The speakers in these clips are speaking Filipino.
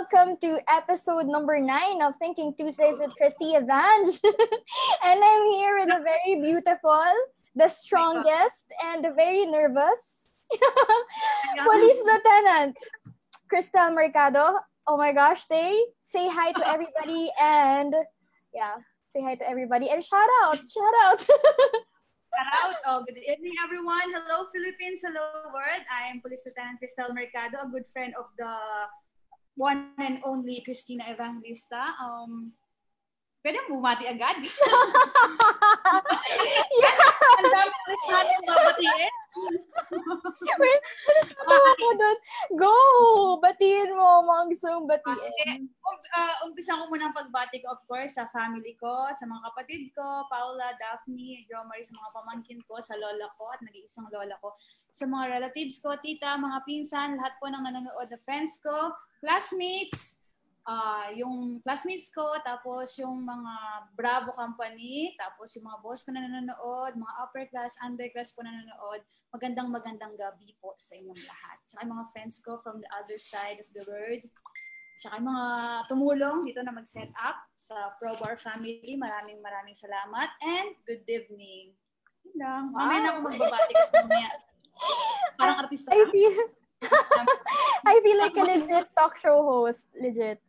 welcome to episode number nine of Thinking Tuesdays with Christy Evange. and I'm here with a very beautiful, the strongest, and the very nervous Police Lieutenant Crystal Mercado. Oh my gosh, they say hi to everybody and yeah, say hi to everybody and shout out, shout out. Shout out. Oh, good evening, everyone. Hello, Philippines. Hello, world. I am Police Lieutenant Cristel Mercado, a good friend of the one and only Christina Evangelista. Um, pwede mo bumati agad? yeah. Ang dami natin babatiin. Wait, natawa ko doon. Go! Batiin mo mga gusto mong Ah, batiin. Um, uh, umpisa ko muna ang pagbati ko, of course, sa family ko, sa mga kapatid ko, Paula, Daphne, Jomari, sa mga pamangkin ko, sa lola ko at nag-iisang lola ko, sa mga relatives ko, tita, mga pinsan, lahat po ng nanonood na friends ko, classmates, ah yung classmates ko, tapos yung mga Bravo Company, tapos yung mga boss ko na nanonood, mga upper class, underclass po na nanonood, magandang magandang gabi po sa inyong lahat. Tsaka yung mga friends ko from the other side of the world, Tsaka yung mga tumulong dito na mag-set up sa ProBar family. Maraming maraming salamat and good evening. Yun lang. Mamaya na ako magbabati kasi mamaya. Parang artista I feel, I feel like a legit talk show host. Legit.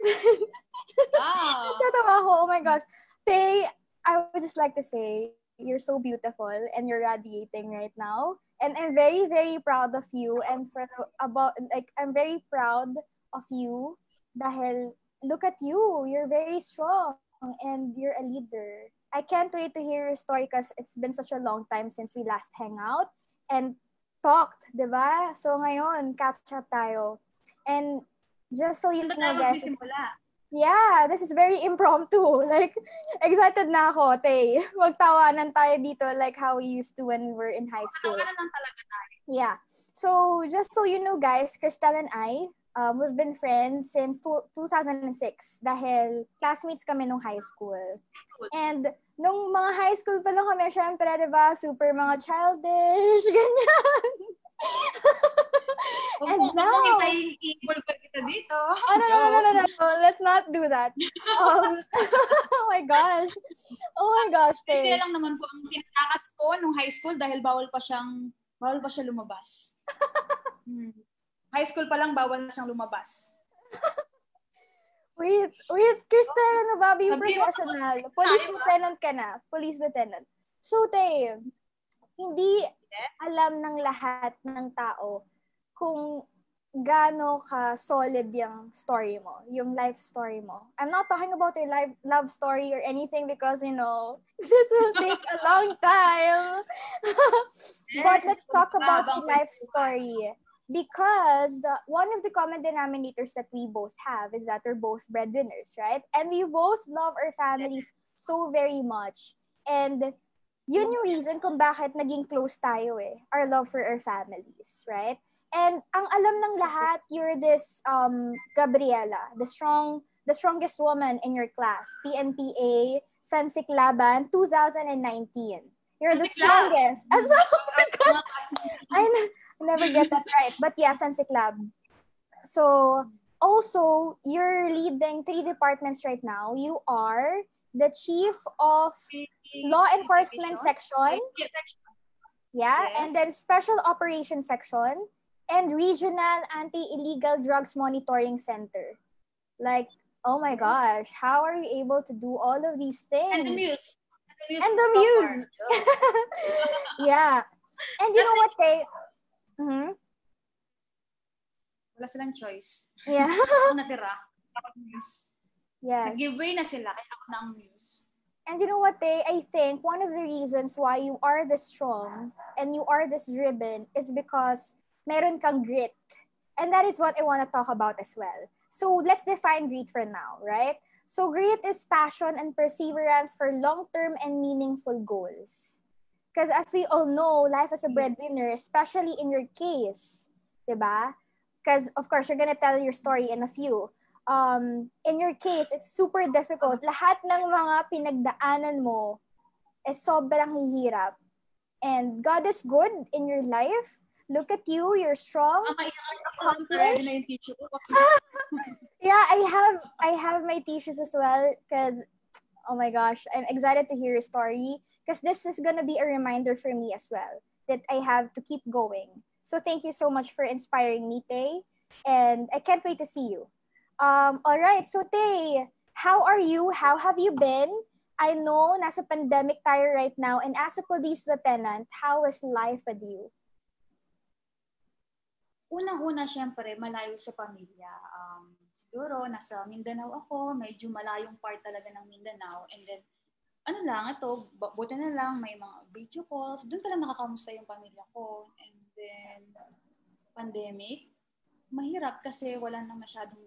Wow. Ah. Tatawa ako. Oh my gosh. Tay, I would just like to say, you're so beautiful and you're radiating right now. And I'm very, very proud of you. And for about, like, I'm very proud of you dahil look at you. You're very strong and you're a leader. I can't wait to hear your story because it's been such a long time since we last hang out and talked, di? So ngayon, catch up tayo. And just so you tayo guys, magsisimula? Yeah, this is very impromptu. Like, excited na ako, Tay. Magtawanan tayo dito like how we used to when we were in high school. Patawanan lang talaga tayo. Yeah. So, just so you know, guys, Crystal and I, um, we've been friends since two- 2006 dahil classmates kami nung high school. And nung mga high school pa lang kami, syempre, di ba, super mga childish, ganyan. And now- kung hintayin i-involve kita dito. Oh, no, no, no, no, no, no. Let's not do that. Um, oh my gosh. Oh my gosh, Kasi Tay. lang naman po ang tinatakas ko nung high school dahil bawal pa siyang bawal pa siya lumabas. Hmm. High school pa lang bawal na siyang lumabas. Wait, wait, Crystal, ano ba? Be professional. Police lieutenant ka na. Police lieutenant. So, Tay, hindi alam ng lahat ng tao kung gaano ka solid yung story mo, yung life story mo. I'm not talking about your life, love story or anything because, you know, this will take a long time. but let's talk about the life story. Because the one of the common denominators that we both have is that we're both breadwinners, right? And we both love our families so very much. And yun yung reason kung bakit naging close tayo eh. Our love for our families, right? And ang alam ng lahat, you're this um Gabriela, the strong the strongest woman in your class, PNPA Sansik Laban 2019. You're the strongest. As oh my God, Mga. I n- I never get that right. But yeah, Sansik Lab. So also, you're leading three departments right now. You are the chief of law enforcement section, yeah, Yes. and then special operations section, and regional anti-illegal drugs monitoring center. Like, oh my gosh, how are you able to do all of these things? And the muse. And the muse. yeah. And you know what they Mhm. Wala silang choice. Yeah. Natira. Muse. yes. Nag-giveaway na sila, kaya ako na ang muse. And you know what, they I think one of the reasons why you are this strong and you are this driven is because meron kang grit. And that is what I want to talk about as well. So let's define grit for now, right? So grit is passion and perseverance for long-term and meaningful goals. Because as we all know, life as a breadwinner, especially in your case, diba? Because of course, you're gonna tell your story in a few. um, in your case, it's super difficult. Lahat ng mga pinagdaanan mo is sobrang hihirap. And God is good in your life. Look at you, you're strong. Ako, Accomplished? ready na yung picture ko. Yeah, I have I have my tissues as well because oh my gosh, I'm excited to hear your story because this is gonna be a reminder for me as well that I have to keep going. So thank you so much for inspiring me, Tay, and I can't wait to see you. Um, all right, so Tay, how are you? How have you been? I know nasa pandemic tayo right now, and as a police lieutenant, how is life with you? Unang-una, syempre, malayo sa pamilya. Um, siguro, nasa Mindanao ako, medyo malayong part talaga ng Mindanao. And then, ano lang, ito, buti na lang, may mga video calls. Doon talaga nakakamusta yung pamilya ko. And then, pandemic, mahirap kasi wala na masyadong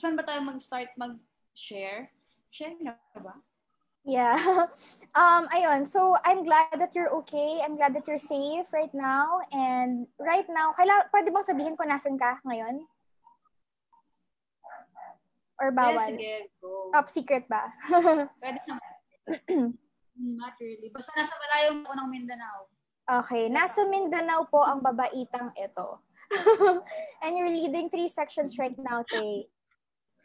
Saan ba tayo mag-start mag-share? Share na ba? Yeah. um, ayun. So, I'm glad that you're okay. I'm glad that you're safe right now. And right now, kaila, pwede bang sabihin ko nasan ka ngayon? Or bawal? Yes, sige. Go. Top secret ba? pwede naman. Not really. Basta nasa malayong ko ng Mindanao. Okay. Nasa Mindanao po ang babaitang ito. And you're leading three sections right now, Tay.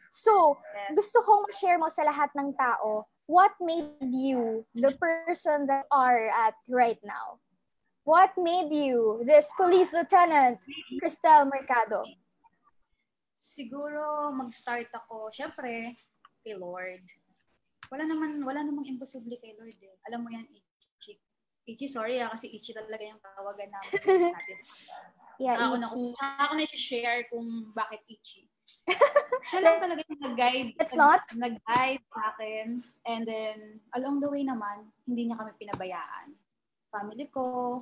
So, gusto kong ma-share mo sa lahat ng tao what made you the person that are at right now? What made you this police lieutenant, Cristel Mercado? Siguro mag-start ako, syempre, kay Lord. Wala naman, wala namang imposible kay Lord eh. Alam mo yan, Ichi. Ichi, sorry ah, kasi Ichi talaga yung tawagan namin natin. yeah, ako Ichi. Na, ako na share kung bakit Ichi. Siya lang talaga yung nag-guide. It's not? Nag-guide sa akin. And then, along the way naman, hindi niya kami pinabayaan. Family ko,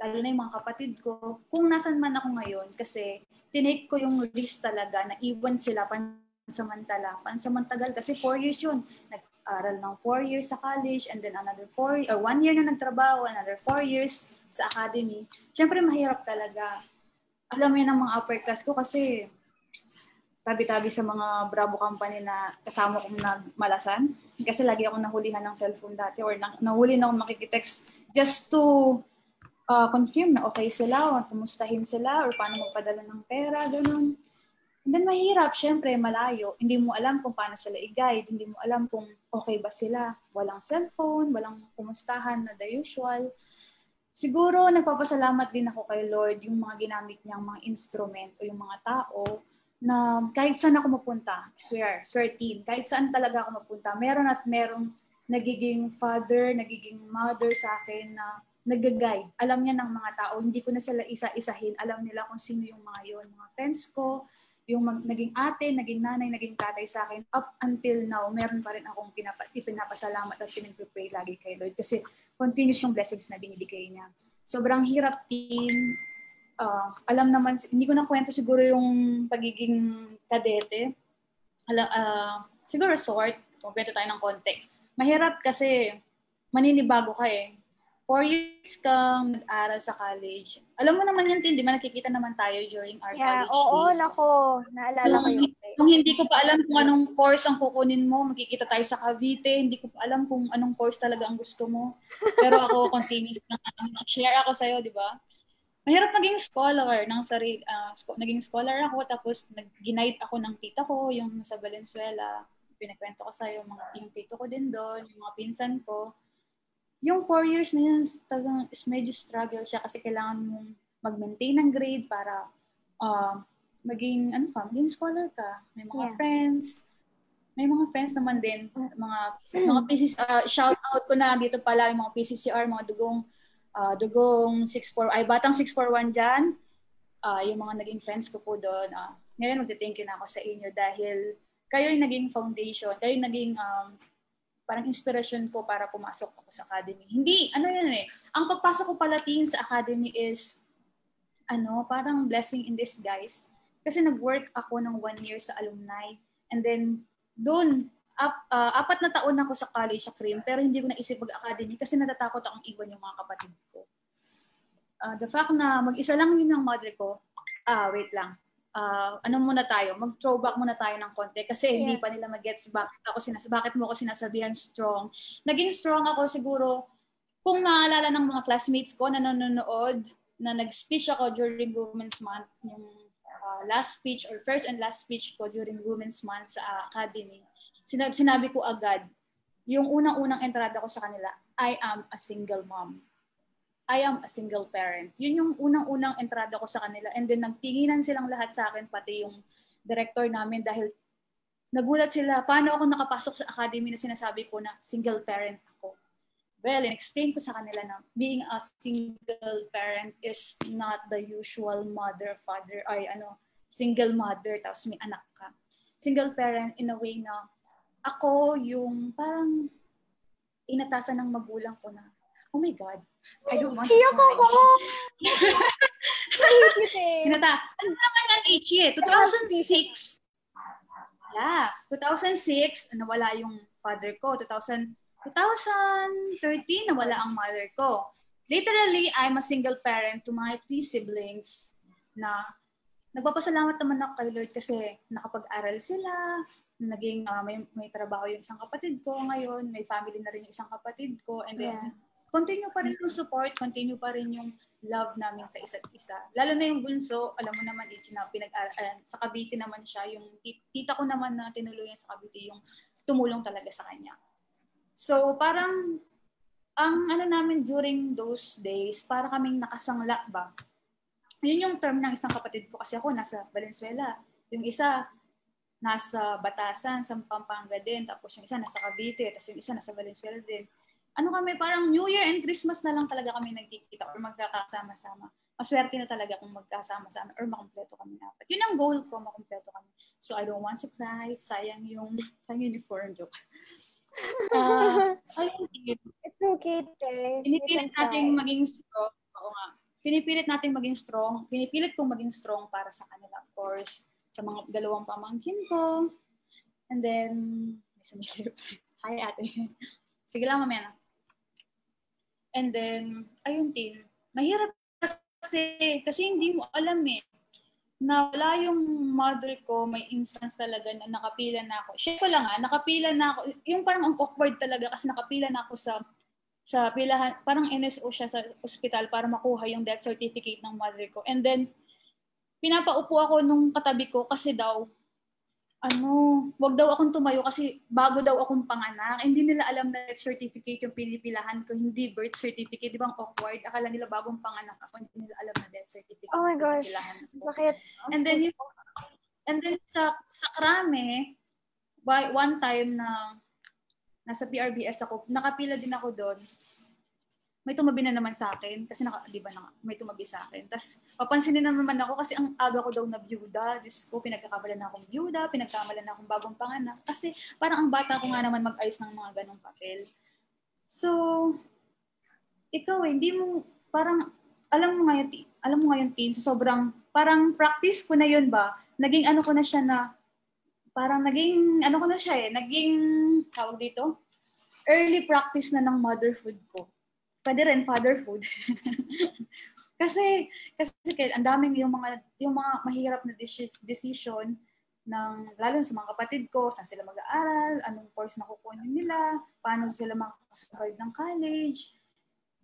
lalo na yung mga kapatid ko, kung nasan man ako ngayon, kasi tinake ko yung risk talaga na iwan sila pansamantala. Pansamantagal kasi four years yun. Nag-aral ng four years sa college and then another four, or one year na nagtrabaho, another four years sa academy. Siyempre, mahirap talaga. Alam mo yun ang mga upper class ko kasi tabi-tabi sa mga Bravo company na kasama kong nagmalasan. Kasi lagi ako nahulihan ng cellphone dati or na, nahuli na akong makikitext just to uh, confirm na okay sila o kumustahin sila or paano magpadala ng pera, ganun. And then mahirap, syempre, malayo. Hindi mo alam kung paano sila i-guide. Hindi mo alam kung okay ba sila. Walang cellphone, walang kumustahan na the usual. Siguro, nagpapasalamat din ako kay Lord yung mga ginamit niyang mga instrument o yung mga tao na kahit saan ako mapunta, swear, swear team, kahit saan talaga ako mapunta, meron at merong nagiging father, nagiging mother sa akin na nag-guide. Alam niya ng mga tao, hindi ko na sila isa-isahin. Alam nila kung sino yung mga yon mga friends ko, yung mag, naging ate, naging nanay, naging tatay sa akin. Up until now, meron pa rin akong pinapa, ipinapasalamat at pinag-pray lagi kay Lord kasi continuous yung blessings na binibigay niya. Sobrang hirap team, uh, alam naman, hindi ko na kwento siguro yung pagiging kadete. Ala, uh, siguro short, kwento tayo ng konti. Mahirap kasi maninibago ka eh. Four years kang nag-aral sa college. Alam mo naman yan, Tin, di ba nakikita naman tayo during our yeah, college oo, days. nako. Naalala ko yun. Kung hindi ko pa alam kung anong course ang kukunin mo, makikita tayo sa Cavite, hindi ko pa alam kung anong course talaga ang gusto mo. Pero ako, continuous na share ako sa'yo, di ba? Mahirap maging scholar ng sarili, uh, sco- naging scholar ako, tapos nag-guide ako ng tita ko, yung sa Valenzuela, pinakwento ko sa yung mga yung tito ko din doon, yung mga pinsan ko. Yung four years na yun, talagang medyo struggle siya kasi kailangan mong mag-maintain ng grade para uh, maging, ano ka, maging scholar ka. May mga yeah. friends, may mga friends naman din, mga mga PCC, uh, shout out ko na dito pala yung mga PCCR, mga dugong uh, dugong 64, ay batang 641 dyan, uh, yung mga naging friends ko po doon. Uh, ngayon, magte-thank you na ako sa inyo dahil kayo yung naging foundation, kayo yung naging um, parang inspiration ko para pumasok ako sa academy. Hindi, ano yun eh, ang pagpasok ko pala teen sa academy is, ano, parang blessing in disguise. Kasi nag-work ako ng one year sa alumni. And then, doon, up, uh, apat na taon ako sa college sa CRIM, pero hindi ko naisip mag-academy kasi natatakot akong iwan yung mga kapatid ko. Uh, the fact na mag-isa lang yun ng mother ko, ah, wait lang. Uh, ano muna tayo, mag-throwback muna tayo ng konti kasi yeah. hindi pa nila mag-gets bakit, ako sinas bakit mo ako sinasabihan strong. Naging strong ako siguro kung maalala ng mga classmates ko na nanonood, na nag-speech ako during Women's Month, yung uh, last speech or first and last speech ko during Women's Month sa uh, academy, sinabi, sinabi ko agad, yung unang-unang entrada ko sa kanila, I am a single mom. I am a single parent. Yun yung unang-unang entrada ko sa kanila. And then nagtinginan silang lahat sa akin, pati yung director namin dahil nagulat sila, paano ako nakapasok sa academy na sinasabi ko na single parent ako. Well, in-explain ko sa kanila na being a single parent is not the usual mother, father, ay ano, single mother, tapos may anak ka. Single parent in a way na ako yung parang inatasan ng magulang ko na, oh my God, I don't want to Hiyak cry. ako! Hinata, ano naman ang Ichi eh? 2006. Yeah, 2006, nawala yung father ko. 2000, 2013, nawala ang mother ko. Literally, I'm a single parent to my three siblings na nagpapasalamat naman ako kay Lord kasi nakapag-aral sila, naging uh, may, may trabaho yung isang kapatid ko ngayon, may family na rin yung isang kapatid ko, and then yeah. continue pa rin yung support, continue pa rin yung love namin sa isa't isa. Lalo na yung bunso, alam mo naman, Ichi, na pinag uh, sa Cavite naman siya, yung tita ko naman na tinuluyan sa Cavite, yung tumulong talaga sa kanya. So, parang, ang ano namin during those days, para kaming nakasangla ba? Yun yung term ng isang kapatid ko kasi ako nasa Valenzuela. Yung isa, nasa Batasan, sa Pampanga din. Tapos yung isa nasa Cavite, tapos yung isa nasa Valenzuela din. Ano kami, parang New Year and Christmas na lang talaga kami nagkikita or magkakasama-sama. Maswerte na talaga kung magkasama-sama or makumpleto kami dapat. Yun ang goal ko, makumpleto kami. So I don't want to cry. Sayang yung, sayang yung uniform joke. Uh, It's okay, te. Pinipilit natin maging strong. Oo nga. Pinipilit natin maging strong. Pinipilit kong maging strong para sa kanila, of course. Sa mga dalawang pamangkin ko. And then, may sumilip. Hi, ate. Sige lang, mamaya na. And then, ayun, Tin. Mahirap kasi, kasi hindi mo alam eh na wala yung mother ko, may instance talaga na nakapila na ako. Share ko lang ah, nakapila na ako. Yung parang ang awkward talaga kasi nakapila na ako sa sa pilahan, parang NSO siya sa ospital para makuha yung death certificate ng mother ko. And then, pinapaupo ako nung katabi ko kasi daw, ano, wag daw akong tumayo kasi bago daw akong panganak. Hindi nila alam na certificate yung pinipilahan ko, hindi birth certificate. Di ba ang awkward? Akala nila bagong panganak ako, hindi nila alam na death certificate. Oh my gosh. Bakit? And then, yung, and then sa, sa krame, by, one time na nasa PRBS ako, nakapila din ako doon may tumabi na naman sa akin kasi naka, di ba, na, may tumabi sa akin. Tapos papansinin na naman ako kasi ang aga ko daw na byuda. Diyos ko, pinagkakamalan na akong byuda, pinagkamalan na akong bagong panganak. Kasi parang ang bata ko nga naman mag-ayos ng mga ganong papel. So, ikaw eh, hindi mo, parang, alam mo ngayon, alam mo ngayon, teen, so sobrang, parang practice ko na yun ba? Naging ano ko na siya na, parang naging, ano ko na siya eh, naging, tawag dito, early practice na ng motherhood ko pwede rin fatherhood. kasi kasi ang daming yung mga yung mga mahirap na decision ng lalo sa mga kapatid ko, saan sila mag-aaral, anong course na kukunin nila, paano sila makakasurvive ng college.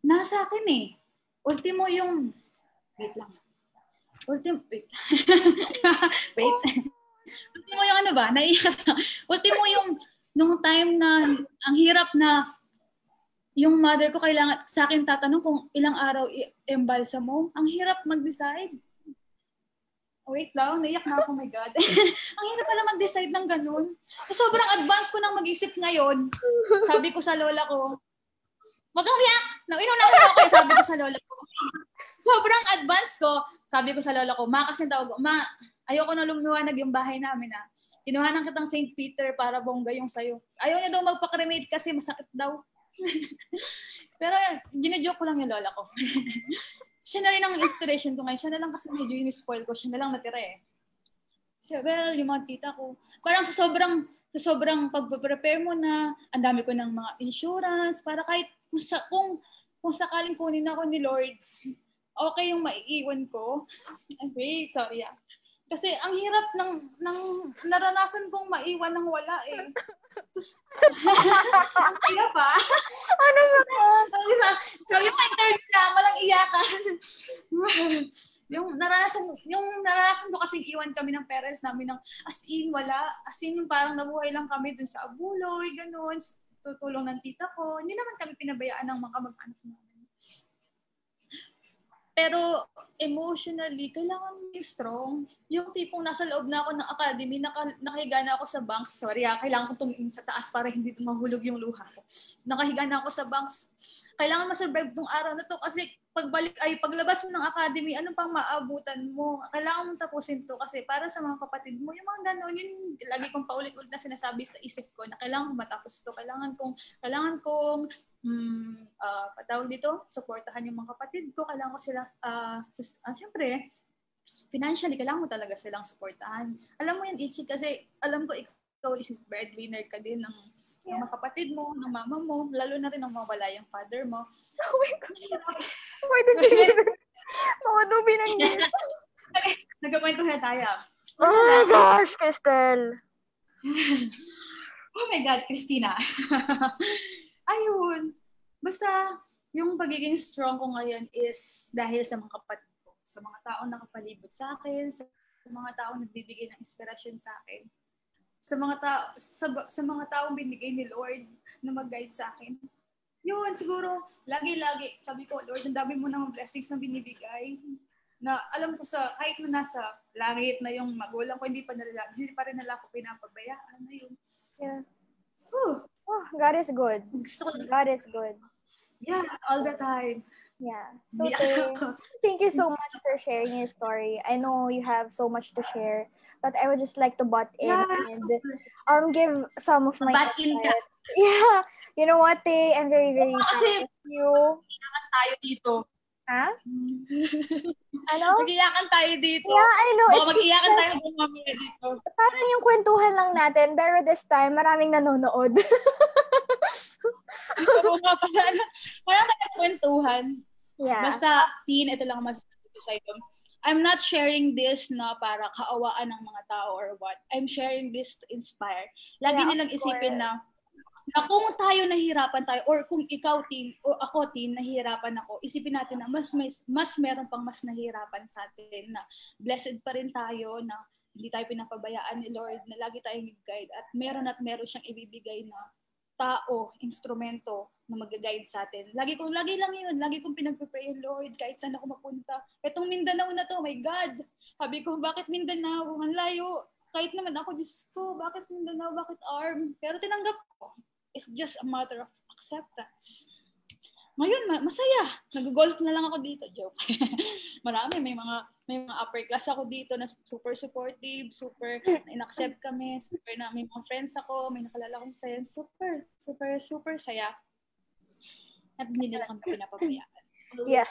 Nasa akin eh. Ultimo yung wait lang. Ultimo wait. wait. Ultimo yung ano ba? Naiyak. Ultimo yung nung time na ang hirap na yung mother ko kailangan sa akin tatanong kung ilang araw i-embalsa mo. Ang hirap mag-decide. Wait lang, naiyak na ako, oh my God. ang hirap pala mag-decide ng ganun. Sobrang advance ko nang mag-isip ngayon. Sabi ko sa lola ko, wag kang umiyak! Nainuna ko ako, sabi ko sa lola ko. Sobrang advance ko. Sabi ko sa lola ko, ma, kasi tawag ma, ayoko na lumiwanag yung bahay namin na. Kinuhanan kitang St. Peter para bongga yung sayo. Ayaw niya daw magpa-cremate kasi masakit daw. Pero, ginajoke ko lang yung lola ko. siya na rin ang inspiration ko ngayon. Siya na lang kasi medyo yung spoil ko. Siya na lang natira eh. So, well, yung mga tita ko, parang sa sobrang, sa sobrang pag-prepare mo na, ang dami ko ng mga insurance, para kahit kung, sa, kung, kung sakaling kunin ako ni Lord, okay yung maiiwan ko. Wait, sorry ah. Kasi ang hirap ng, ng naranasan kong maiwan ng wala eh. Tapos, ang kaya pa. Ano ba? so, yung interview na, walang iyakan. yung naranasan, yung naranasan ko kasi iwan kami ng parents namin ng as in, wala. As in, yung parang nabuhay lang kami dun sa abuloy, ganun. Tutulong ng tita ko. Hindi naman kami pinabayaan ng mga kamag-anak namin. Pero emotionally, kailangan mo strong. Yung tipong nasa loob na ako ng academy, naka, nakahiga na ako sa banks. Sorry ah, kailangan ko tumingin sa taas para hindi mahulog yung luha ko. Nakahiga na ako sa banks. Kailangan ma-survive tong araw na to kasi pagbalik ay paglabas mo ng academy, anong pang maabutan mo? Kailangan mong tapusin to kasi para sa mga kapatid mo, yung mga gano'n, yun lagi kong paulit-ulit na sinasabi sa isip ko na kailangan kong matapos to. Kailangan kong, kailangan kong, um, uh, patawag dito, supportahan yung mga kapatid ko. Kailangan ko sila, uh, uh, siyempre, financially, kailangan mo talaga silang supportahan. Alam mo yan, Ichi, kasi alam ko ikaw is breadwinner ka din ng, yeah. ng mga kapatid mo, ng mama mo, lalo na rin ng mawala yung father mo. Oh my God. Why did you even... Mga dubi ng Nagkakwento na tayo. Oh my gosh, Crystal. oh my God, Christina. Ayun. Basta, yung pagiging strong ko ngayon is dahil sa mga kapatid ko, sa mga taong nakapalibot sa akin, sa mga taong nagbibigay ng inspirasyon sa akin sa mga tao sa, sa mga taong binigay ni Lord na mag-guide sa akin. Yun, siguro, lagi-lagi, sabi ko, Lord, ang dami mo ng blessings na binibigay na alam ko sa, kahit na nasa langit na yung magulang ko, hindi pa, nila, hindi pa rin nila ako pinapabayaan na yun. Yeah. Whew. Oh, God is good. God is good. Yeah, all the time. Yeah. So thank, thank you so much for sharing your story. I know you have so much to share, but I would just like to butt in yeah, and um give some of my butt in ka. Yeah. You know what, Te? I'm very, very oh, kasi, you. Tayo dito. Ha? ano? Mag-iyakan tayo dito. Yeah, I know. Baka mag-iyakan tayo mamaya dito. Parang yung kwentuhan lang natin, pero this time, maraming nanonood. pero nga pala, parang nagkwentuhan. Yeah. Basta, teen, ito lang masasabi sa ito. I'm not sharing this na para kaawaan ng mga tao or what. I'm sharing this to inspire. Lagi yeah, nilang isipin na na kung tayo nahirapan tayo or kung ikaw team o ako team nahihirapan ako, isipin natin na mas may, mas meron pang mas nahihirapan sa atin na blessed pa rin tayo na hindi tayo pinapabayaan ni Lord na lagi tayong guide at meron at meron siyang ibibigay na tao, instrumento na mag-guide sa atin. Lagi kong, lagi lang yun, lagi kong pinagpipray, Lord, kahit saan ako mapunta. Itong Mindanao na to, my God. Sabi ko, bakit Mindanao? Ang layo. Kahit naman ako, Diyos ko, bakit Mindanao? Bakit ARM? Pero tinanggap ko. It's just a matter of acceptance. Ngayon, masaya. Nag-golf na lang ako dito. Joke. Marami. May mga may mga upper class ako dito na super supportive, super in-accept kami, super na may mga friends ako, may nakalala kong friends. Super, super, super saya. At hindi nila kami pinapabayaan. Yes.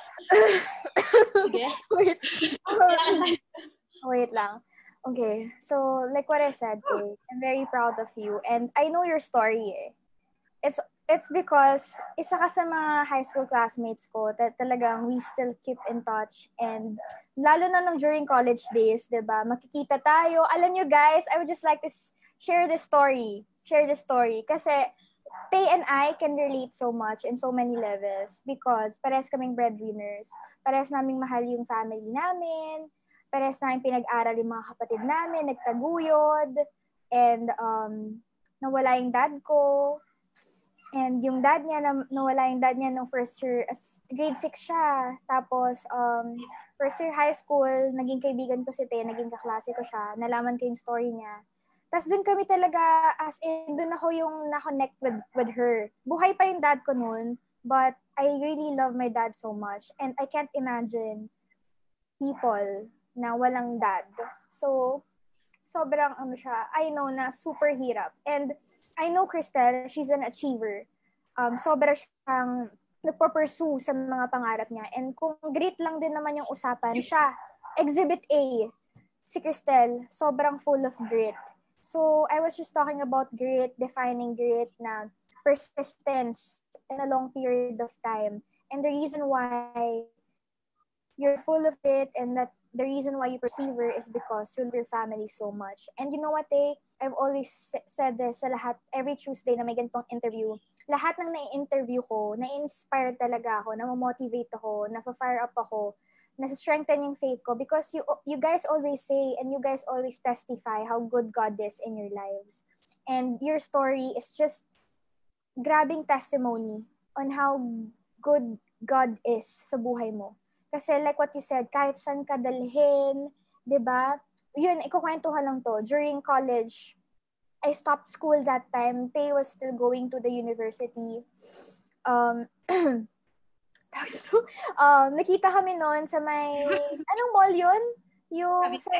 Sige. Wait. Wait lang. Okay. So, like what I said, Kay, I'm very proud of you. And I know your story eh. It's it's because isa ka sa mga high school classmates ko that talagang we still keep in touch and lalo na nung during college days, 'di ba? Makikita tayo. Alam nyo guys, I would just like to share this story. Share this story kasi Tay and I can relate so much in so many levels because pares kaming breadwinners. Pares naming mahal yung family namin. Pares namin pinag-aral yung mga kapatid namin, nagtaguyod, and um, nawala yung dad ko And yung dad niya, na, nawala yung dad niya nung first year, as grade 6 siya. Tapos, um, first year high school, naging kaibigan ko si Te, naging kaklase ko siya. Nalaman ko yung story niya. Tapos doon kami talaga, as in, doon ako yung na-connect with, with her. Buhay pa yung dad ko noon, but I really love my dad so much. And I can't imagine people na walang dad. So, sobrang ano siya, I know na super hirap. And I know Cristel, she's an achiever. Um, sobra siyang nagpo-pursue sa mga pangarap niya. And kung grit lang din naman yung usapan, siya, Exhibit A, si Cristel, sobrang full of grit. So, I was just talking about grit, defining grit na persistence in a long period of time. And the reason why you're full of it and that the reason why you persevere is because you love your family so much. And you know what, eh? I've always said this sa lahat, every Tuesday na may ganitong interview, lahat ng na-interview ko, na-inspire talaga ako, na-motivate ako, na-fire up ako, na-strengthen yung faith ko because you you guys always say and you guys always testify how good God is in your lives. And your story is just grabbing testimony on how good God is sa buhay mo. Kasi like what you said, kahit saan ka dalhin, 'di ba? Yun, ikukwentuhan lang to. During college, I stopped school that time. Tay was still going to the university. Um, um, nakita kami noon sa may, anong mall yun? Yung, sa,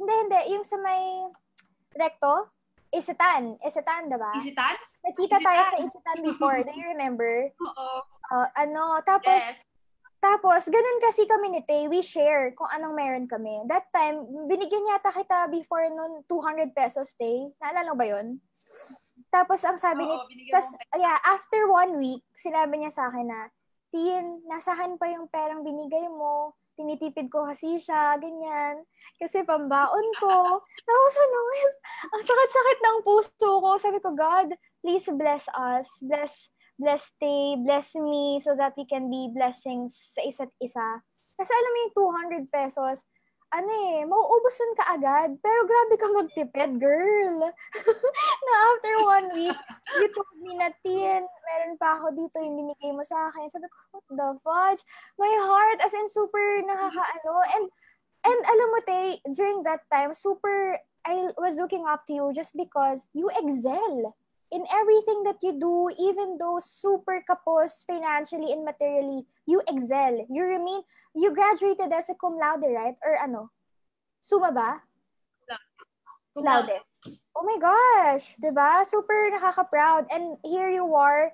hindi, hindi, yung sa may, recto? Isitan. Isitan, diba? Isitan? Nakita Isitan. tayo sa Isitan before. Do you remember? Oo. Uh, ano, tapos, yes. Tapos, ganun kasi kami ni Tay, we share kung anong meron kami. That time, binigyan yata kita before noon 200 pesos, Tay. Naalala mo ba yun? Tapos, ang sabi Oo, ni... Tas, yeah, after one week, sinabi niya sa akin na, Tin, nasahan pa yung perang binigay mo? Tinitipid ko kasi siya, ganyan. Kasi pambaon ko. Tapos ano, ang sakit-sakit ng puso ko. Sabi ko, God, please bless us. Bless bless stay, bless me so that we can be blessings sa isa't isa. Kasi alam mo yung 200 pesos, ano eh, mauubusan ka agad. Pero grabe ka magtipid, girl. na after one week, you told me na, Tin, meron pa ako dito yung binigay mo sa akin. Sabi ko, what the fudge? My heart, as in super nakakaano. And, and alam mo, Tay, during that time, super, I was looking up to you just because you excel in everything that you do, even though super kapos financially and materially, you excel. You remain, you graduated as a cum laude, right? Or ano? Suma ba? Cum laude. Oh my gosh, ba? Super nakaka-proud. And here you are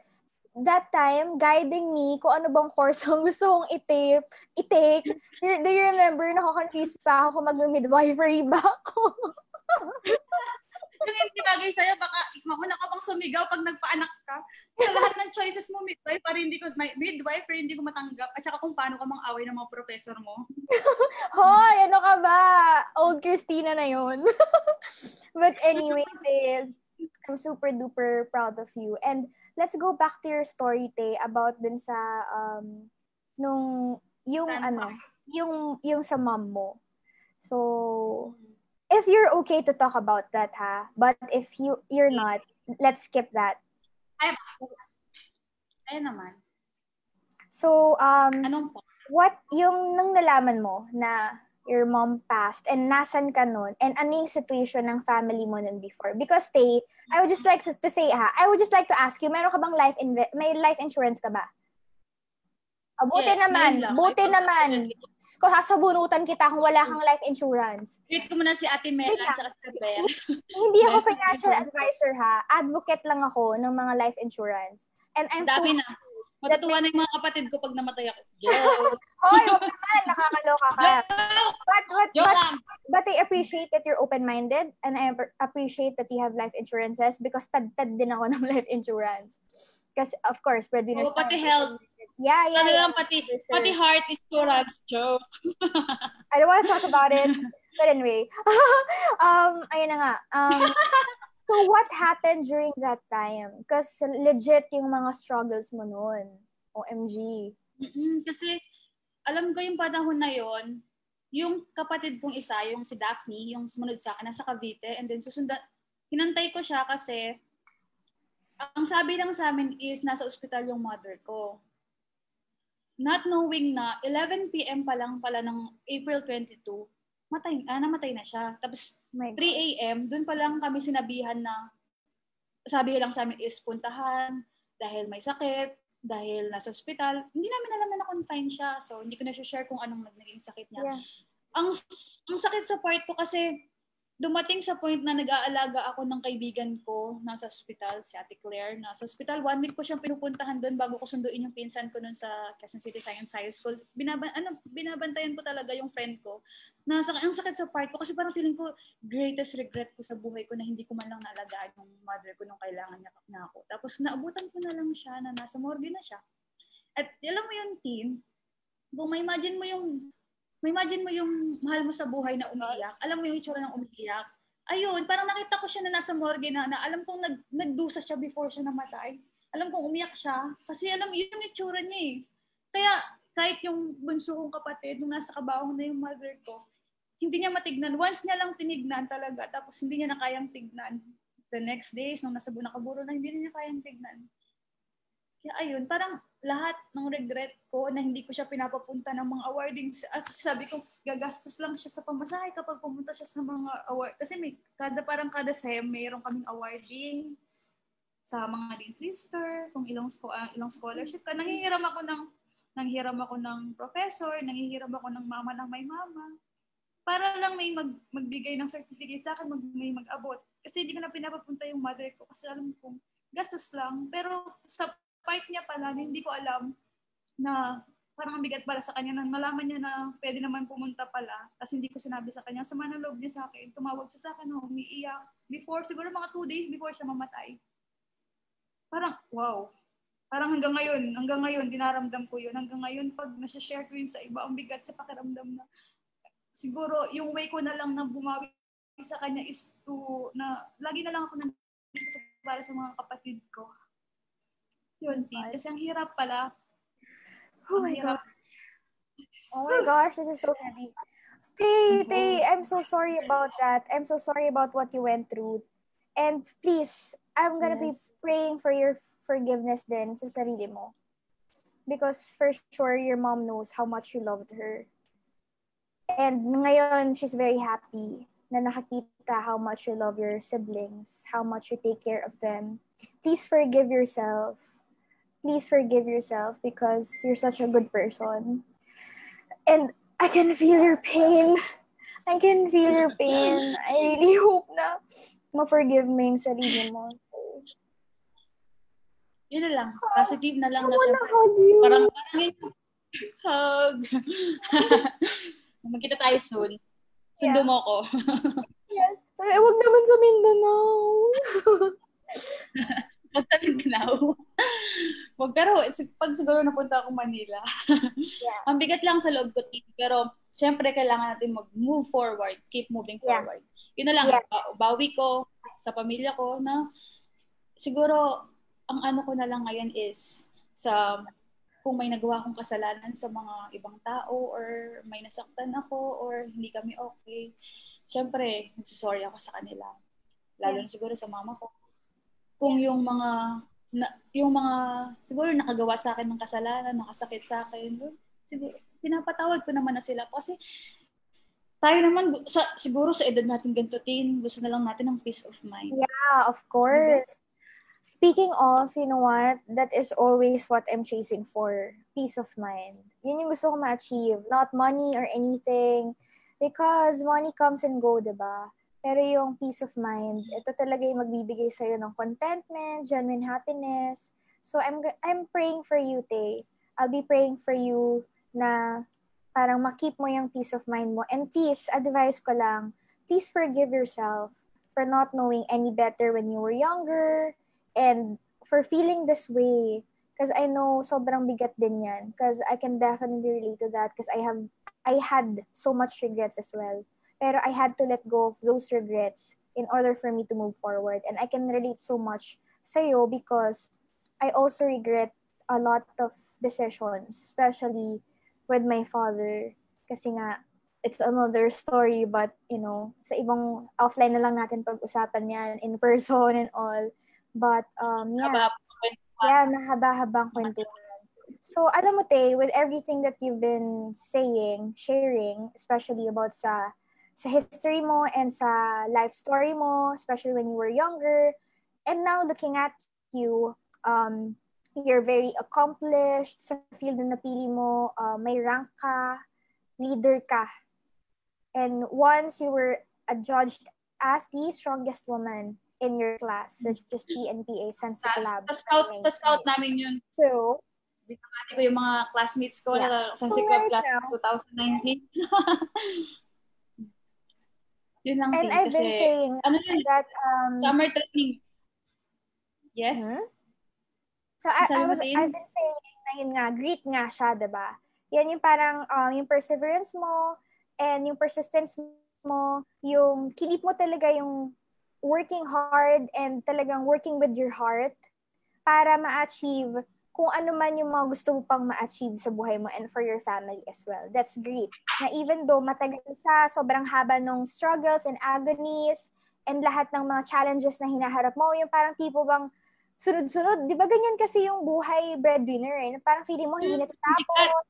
that time guiding me kung ano bang course ang gusto kong i-take. i-take. Do you remember, nako-confused pa ako kung mag-midwifery ba ako? yung hindi bagay sa'yo, baka mauna ka bang sumigaw pag nagpaanak ka. Sa lahat ng choices mo, midwife, para hindi ko, midwife, pero hindi ko matanggap. At saka kung paano ka mang away ng mga professor mo. Hoy, ano ka ba? Old Christina na yun. But anyway, Dave, I'm super duper proud of you. And let's go back to your story, Tay, about dun sa, um, nung, yung San ano, yung, yung sa mom mo. So, if you're okay to talk about that, ha? But if you you're not, let's skip that. Ay, ayun naman. So, um, Anong po? what yung nung nalaman mo na your mom passed and nasan ka nun and ano yung situation ng family mo nun before? Because stay, I would just like to, to say ha, I would just like to ask you, meron ka bang life in may life insurance ka ba? Oh, buti yes, naman, buti naman. Kung sasabunutan kita kung wala kang life insurance. Treat ko muna si Ate Mela at si Bea. Hindi ako financial advisor ha. Advocate lang ako ng mga life insurance. And I'm Dami so na. Matutuwa na yung mga kapatid ko pag namatay ako. Hoy, wag naman. Nakakaloka ka. But, but, but, but I appreciate that you're open-minded and I appreciate that you have life insurances because tad-tad din ako ng life insurance. Because, of course, breadwinners. Oh, pati health. Yeah, yeah. Ano yeah, lang, pati, sure. pati heart insurance, joke. I don't want to talk about it. But anyway. um, ayun na nga. Um, so what happened during that time? Because legit yung mga struggles mo noon. OMG. Mm-mm, kasi, alam ko yung panahon na yon yung kapatid kong isa, yung si Daphne, yung sumunod sa akin, nasa Cavite, and then susunda, hinantay ko siya kasi ang sabi lang sa amin is nasa ospital yung mother ko not knowing na 11 p.m. pa lang pala ng April 22, matay, ah, namatay na siya. Tapos 3 a.m., dun pa lang kami sinabihan na sabi lang sa amin is puntahan dahil may sakit, dahil nasa ospital. Hindi namin alam na na-confine siya. So, hindi ko na siya share kung anong naging sakit niya. Yeah. Ang, ang sakit sa part ko kasi dumating sa point na nag-aalaga ako ng kaibigan ko nasa hospital, si Ate Claire. Nasa hospital, one week ko siyang pinupuntahan doon bago ko sunduin yung pinsan ko noon sa Quezon City Science High School. Binaban, ano, binabantayan ko talaga yung friend ko. Nasa, ang sakit sa part ko kasi parang feeling ko greatest regret ko sa buhay ko na hindi ko man lang naalagaan yung mother ko nung kailangan niya na ako. Tapos naabutan ko na lang siya na nasa morgue na siya. At alam mo yung team, kung ma-imagine mo yung imagine mo yung mahal mo sa buhay na umiiyak. Alam mo yung itsura ng umiiyak. Ayun, parang nakita ko siya na nasa morgue na, na alam kong nag, nagdusa siya before siya namatay. Alam kong umiyak siya. Kasi alam, yun yung itsura niya eh. Kaya kahit yung bunso kong kapatid, nung nasa kabaong na yung mother ko, hindi niya matignan. Once niya lang tinignan talaga, tapos hindi niya na kayang tignan. The next days, nung nasa Bunakaburo na, hindi niya kayang tignan. Kaya ayun, parang lahat ng regret ko na hindi ko siya pinapapunta ng mga awarding. At sabi ko, gagastos lang siya sa pamasahe kapag pumunta siya sa mga award. Kasi may, kada, parang kada SEM, mayroon kaming awarding sa mga Dean's Lister, kung ilang, uh, ilang scholarship ka. Nangihiram ako ng nanghiram ako ng professor, nanghihiram ako ng mama ng may mama. Para lang may mag, magbigay ng certificate sa akin, mag, may mag-abot. Kasi hindi ko na pinapapunta yung mother ko kasi alam kong gastos lang. Pero sa part niya pala na hindi ko alam na parang ang bigat pala sa kanya nang malaman niya na pwede naman pumunta pala. Kasi hindi ko sinabi sa kanya sa loob niya sa akin. Tumawag siya sa akin umiiyak. Before siguro mga two days before siya mamatay. Parang wow. Parang hanggang ngayon hanggang ngayon dinaramdam ko yun. Hanggang ngayon pag nasa-share ko yun sa iba ang bigat sa pakiramdam na siguro yung way ko na lang na bumawi sa kanya is to na lagi na lang ako nandito para sa mga kapatid ko yun, Tin. Kasi ang hirap pala. Oh my God. Oh my gosh, this is so heavy. Stay, Tay, mm-hmm. I'm so sorry about that. I'm so sorry about what you went through. And please, I'm gonna yes. be praying for your forgiveness then sa sarili mo. Because for sure, your mom knows how much you loved her. And ngayon, she's very happy na nakakita how much you love your siblings, how much you take care of them. Please forgive yourself please forgive yourself because you're such a good person. And I can feel your pain. I can feel your pain. I really hope na ma-forgive mo yung sarili mo. Yun na lang. Ah, Positive na lang na siya. Hug you. Parang, parang yung hug. Magkita tayo soon. Sundo yeah. mo ko. yes. Ay, wag naman sa Mindanao. Magtanaglaw. Wag, pero pag siguro napunta ako Manila, yeah. ang bigat lang sa loob ko, pero syempre kailangan natin mag-move forward, keep moving yeah. forward. Yun na lang, yeah. bawi ko sa pamilya ko na siguro ang ano ko na lang ngayon is sa kung may nagawa akong kasalanan sa mga ibang tao or may nasaktan ako or hindi kami okay, syempre, nagsusorry ako sa kanila. Lalo yeah. siguro sa mama ko kung yung mga na, yung mga siguro nakagawa sa akin ng kasalanan, nakasakit sa akin, siguro pinapatawad ko naman na sila kasi tayo naman sa siguro sa edad natin ganito tin gusto na lang natin ng peace of mind. Yeah, of course. Diba? Speaking of, you know what? That is always what I'm chasing for. Peace of mind. Yun yung gusto ko ma-achieve. Not money or anything. Because money comes and go, di ba? Pero yung peace of mind, ito talaga yung magbibigay sa'yo ng contentment, genuine happiness. So I'm I'm praying for you, Tay. I'll be praying for you na parang makip mo yung peace of mind mo. And please, advice ko lang, please forgive yourself for not knowing any better when you were younger and for feeling this way. Because I know sobrang bigat din yan. Because I can definitely relate to that because I have I had so much regrets as well. Pero I had to let go of those regrets in order for me to move forward. And I can relate so much sa'yo because I also regret a lot of decisions, especially with my father. Kasi nga, it's another story but, you know, sa ibang offline na lang natin pag-usapan yan, in person and all. But, um, yeah. Yeah, mahaba-habang kwentuhan. So, alam mo, Tay, with everything that you've been saying, sharing, especially about sa sa history mo and sa life story mo, especially when you were younger. And now looking at you, um, you're very accomplished sa field na napili mo, uh, may rank ka, leader ka. And once you were adjudged as the strongest woman in your class, which is PNPA Sensitive Lab. Sa scout, sa scout namin yun. So, Binamati ko yung mga classmates ko yeah. na sa so right class now, 2019. Yun lang And din, I've kasi, been saying ano yun, that um, summer training. Yes? Hmm? So I, I was, I've been saying na yun nga, greet nga siya, di ba? Yan yung parang um, yung perseverance mo and yung persistence mo, yung kinip mo talaga yung working hard and talagang working with your heart para ma-achieve kung ano man yung mga gusto mo pang ma-achieve sa buhay mo and for your family as well. That's great. Na even though matagal sa sobrang haba ng struggles and agonies and lahat ng mga challenges na hinaharap mo, yung parang tipo bang sunod-sunod. Di ba ganyan kasi yung buhay breadwinner eh? Parang feeling mo hindi hmm, natatapos.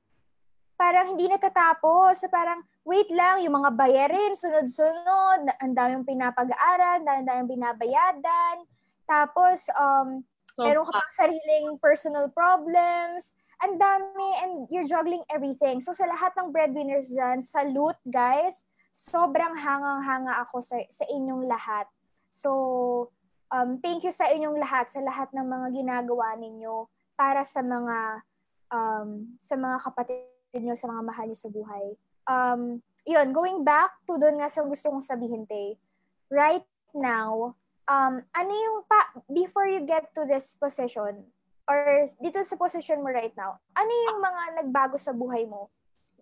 Parang hindi natatapos. Parang, wait lang, yung mga bayarin, sunod-sunod, ang daming pinapag-aaral, ang daming binabayadan. Tapos, um, so, meron ka pang sariling personal problems. Ang dami, and you're juggling everything. So, sa lahat ng breadwinners dyan, salute, guys. Sobrang hangang-hanga ako sa, sa inyong lahat. So, um, thank you sa inyong lahat, sa lahat ng mga ginagawa ninyo para sa mga um, sa mga kapatid niyo, sa mga mahal niyo sa buhay. Um, yun, going back to doon nga sa gusto kong sabihin, Tay, right now, um, ano yung pa, before you get to this position, or dito sa position mo right now, ano yung mga nagbago sa buhay mo?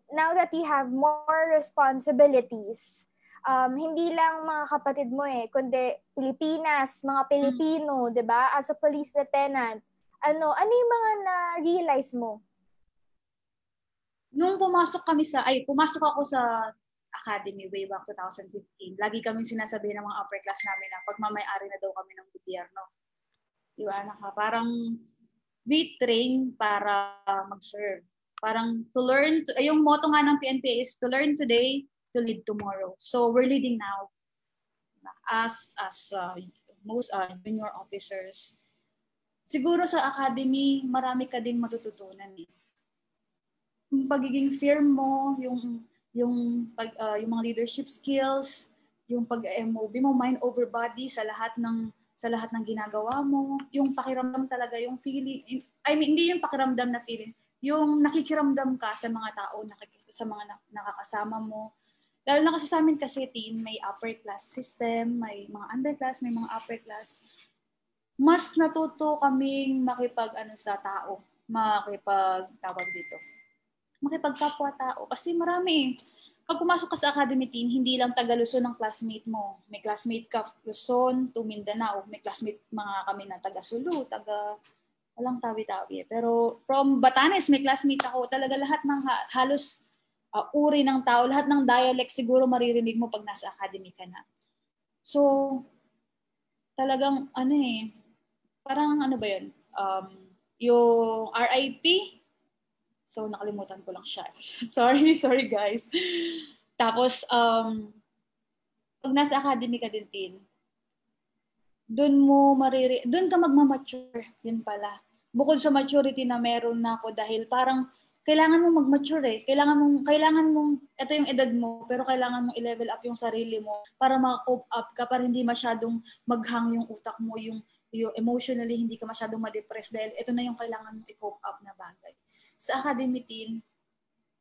Now that you have more responsibilities, um, hindi lang mga kapatid mo eh, kundi Pilipinas, mga hmm. Pilipino, mm. 'di ba? As a police lieutenant, ano, ano yung mga na-realize mo? Nung pumasok kami sa, ay, pumasok ako sa academy way back 2015, lagi kami sinasabi ng mga upper class namin na pagmamayari na daw kami ng gobyerno. Di ba? Naka, parang we train para mag-serve. Parang to learn, to, yung motto nga ng PNP is to learn today, to lead tomorrow. So we're leading now as as uh, most uh, junior officers. Siguro sa academy, marami ka ding matututunan eh. Yung pagiging firm mo, yung yung pag uh, yung mga leadership skills, yung pag-MOB mo, mind over body sa lahat ng sa lahat ng ginagawa mo, yung pakiramdam talaga, yung feeling, I mean, hindi yung pakiramdam na feeling, yung nakikiramdam ka sa mga tao, sa mga nakakasama mo, Lalo na kasi sa amin kasi team, may upper class system, may mga underclass, may mga upper class. Mas natuto kaming makipag ano sa tao, makipag tawag dito. Makipag kapwa tao kasi marami pag pumasok ka sa academy team, hindi lang taga Luzon ang classmate mo. May classmate ka Luzon to Mindanao. May classmate mga kami na taga Sulu, taga walang tawi-tawi. Pero from Batanes, may classmate ako. Talaga lahat ng halos uh, uri ng tao, lahat ng dialect siguro maririnig mo pag nasa academy ka na. So, talagang ano eh, parang ano ba yun? Um, yung RIP, so nakalimutan ko lang siya. sorry, sorry guys. Tapos, um, pag nasa academy ka din, tin, doon mo mariri, doon ka magmamature, yun pala. Bukod sa maturity na meron na ako dahil parang kailangan mong mag-mature eh. Kailangan mong, kailangan mong, ito yung edad mo, pero kailangan mong i-level up yung sarili mo para ma-cope up ka, para hindi masyadong maghang yung utak mo, yung, yung emotionally hindi ka masyadong ma-depress dahil ito na yung kailangan mong i-cope up na bagay. Sa academy teen,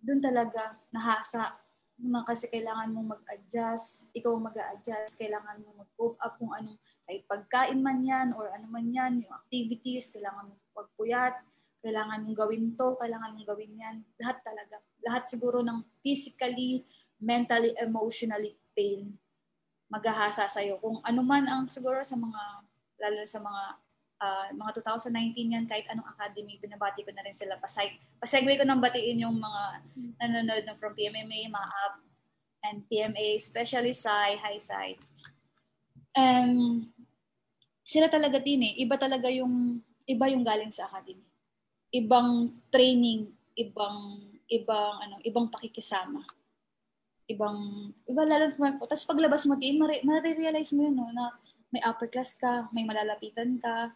doon talaga nahasa na kasi kailangan mong mag-adjust, ikaw mag-a-adjust, kailangan mong mag-cope up kung anong, kahit pagkain man yan or ano man yan, yung activities, kailangan mong pagpuyat, kailangan mong gawin to, kailangan mong gawin yan. Lahat talaga. Lahat siguro ng physically, mentally, emotionally pain maghahasa sa'yo. Kung ano man ang siguro sa mga, lalo sa mga uh, mga 2019 yan, kahit anong academy, binabati ko na rin sila. Pasay, pasegue ko nang batiin yung mga nanonood ng from PMMA, mga and PMA, especially Sai, Hi Sai. Um, sila talaga din eh. Iba talaga yung, iba yung galing sa academy ibang training, ibang ibang ano, ibang pakikisama. Ibang iba lalo po. Tapos paglabas mo din, mare-realize mo yun no, na may upper class ka, may malalapitan ka,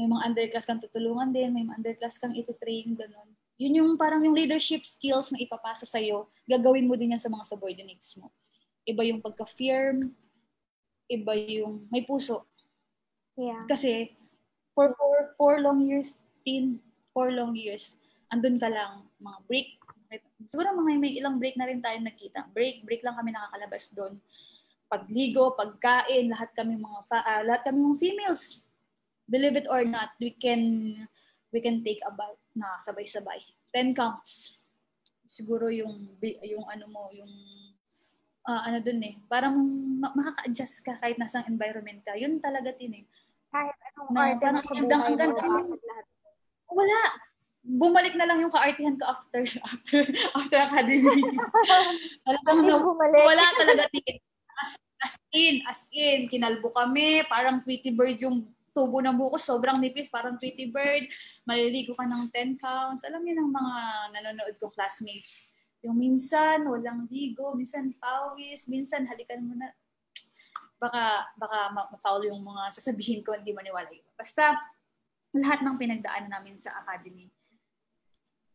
may mga underclass kang tutulungan din, may mga underclass kang iti-train, ganun. Yun yung parang yung leadership skills na ipapasa sa iyo, gagawin mo din yan sa mga subordinates mo. Iba yung pagka-firm, iba yung may puso. Yeah. Kasi for four, four long years, teen, four long years, andun ka lang, mga break. Siguro mga may ilang break na rin tayo nakita. Break, break lang kami nakakalabas doon. Pagligo, pagkain, lahat kami mga uh, lahat kami mga females. Believe it or not, we can we can take a bath na sabay-sabay. 10 counts. siguro yung yung ano mo, yung uh, ano dun eh, parang ma- makaka-adjust ka kahit nasa environment ka. Yun talaga tin eh. Kahit anong na, arte mo sa buhay mo, lahat. Wala. Bumalik na lang yung kaartihan ko after after after academy. Talagang bumalik. Wala talaga tin. As, as in, as in, kinalbo kami, parang Tweety Bird yung tubo ng buko, sobrang nipis, parang Tweety Bird, maliligo ka ng 10 counts. Alam niyo ng mga nanonood kong classmates yung minsan, walang ligo, minsan pawis, minsan halikan mo na. Baka, baka ma-foul yung mga sasabihin ko, hindi maniwala yun. Basta, lahat ng pinagdaanan namin sa academy,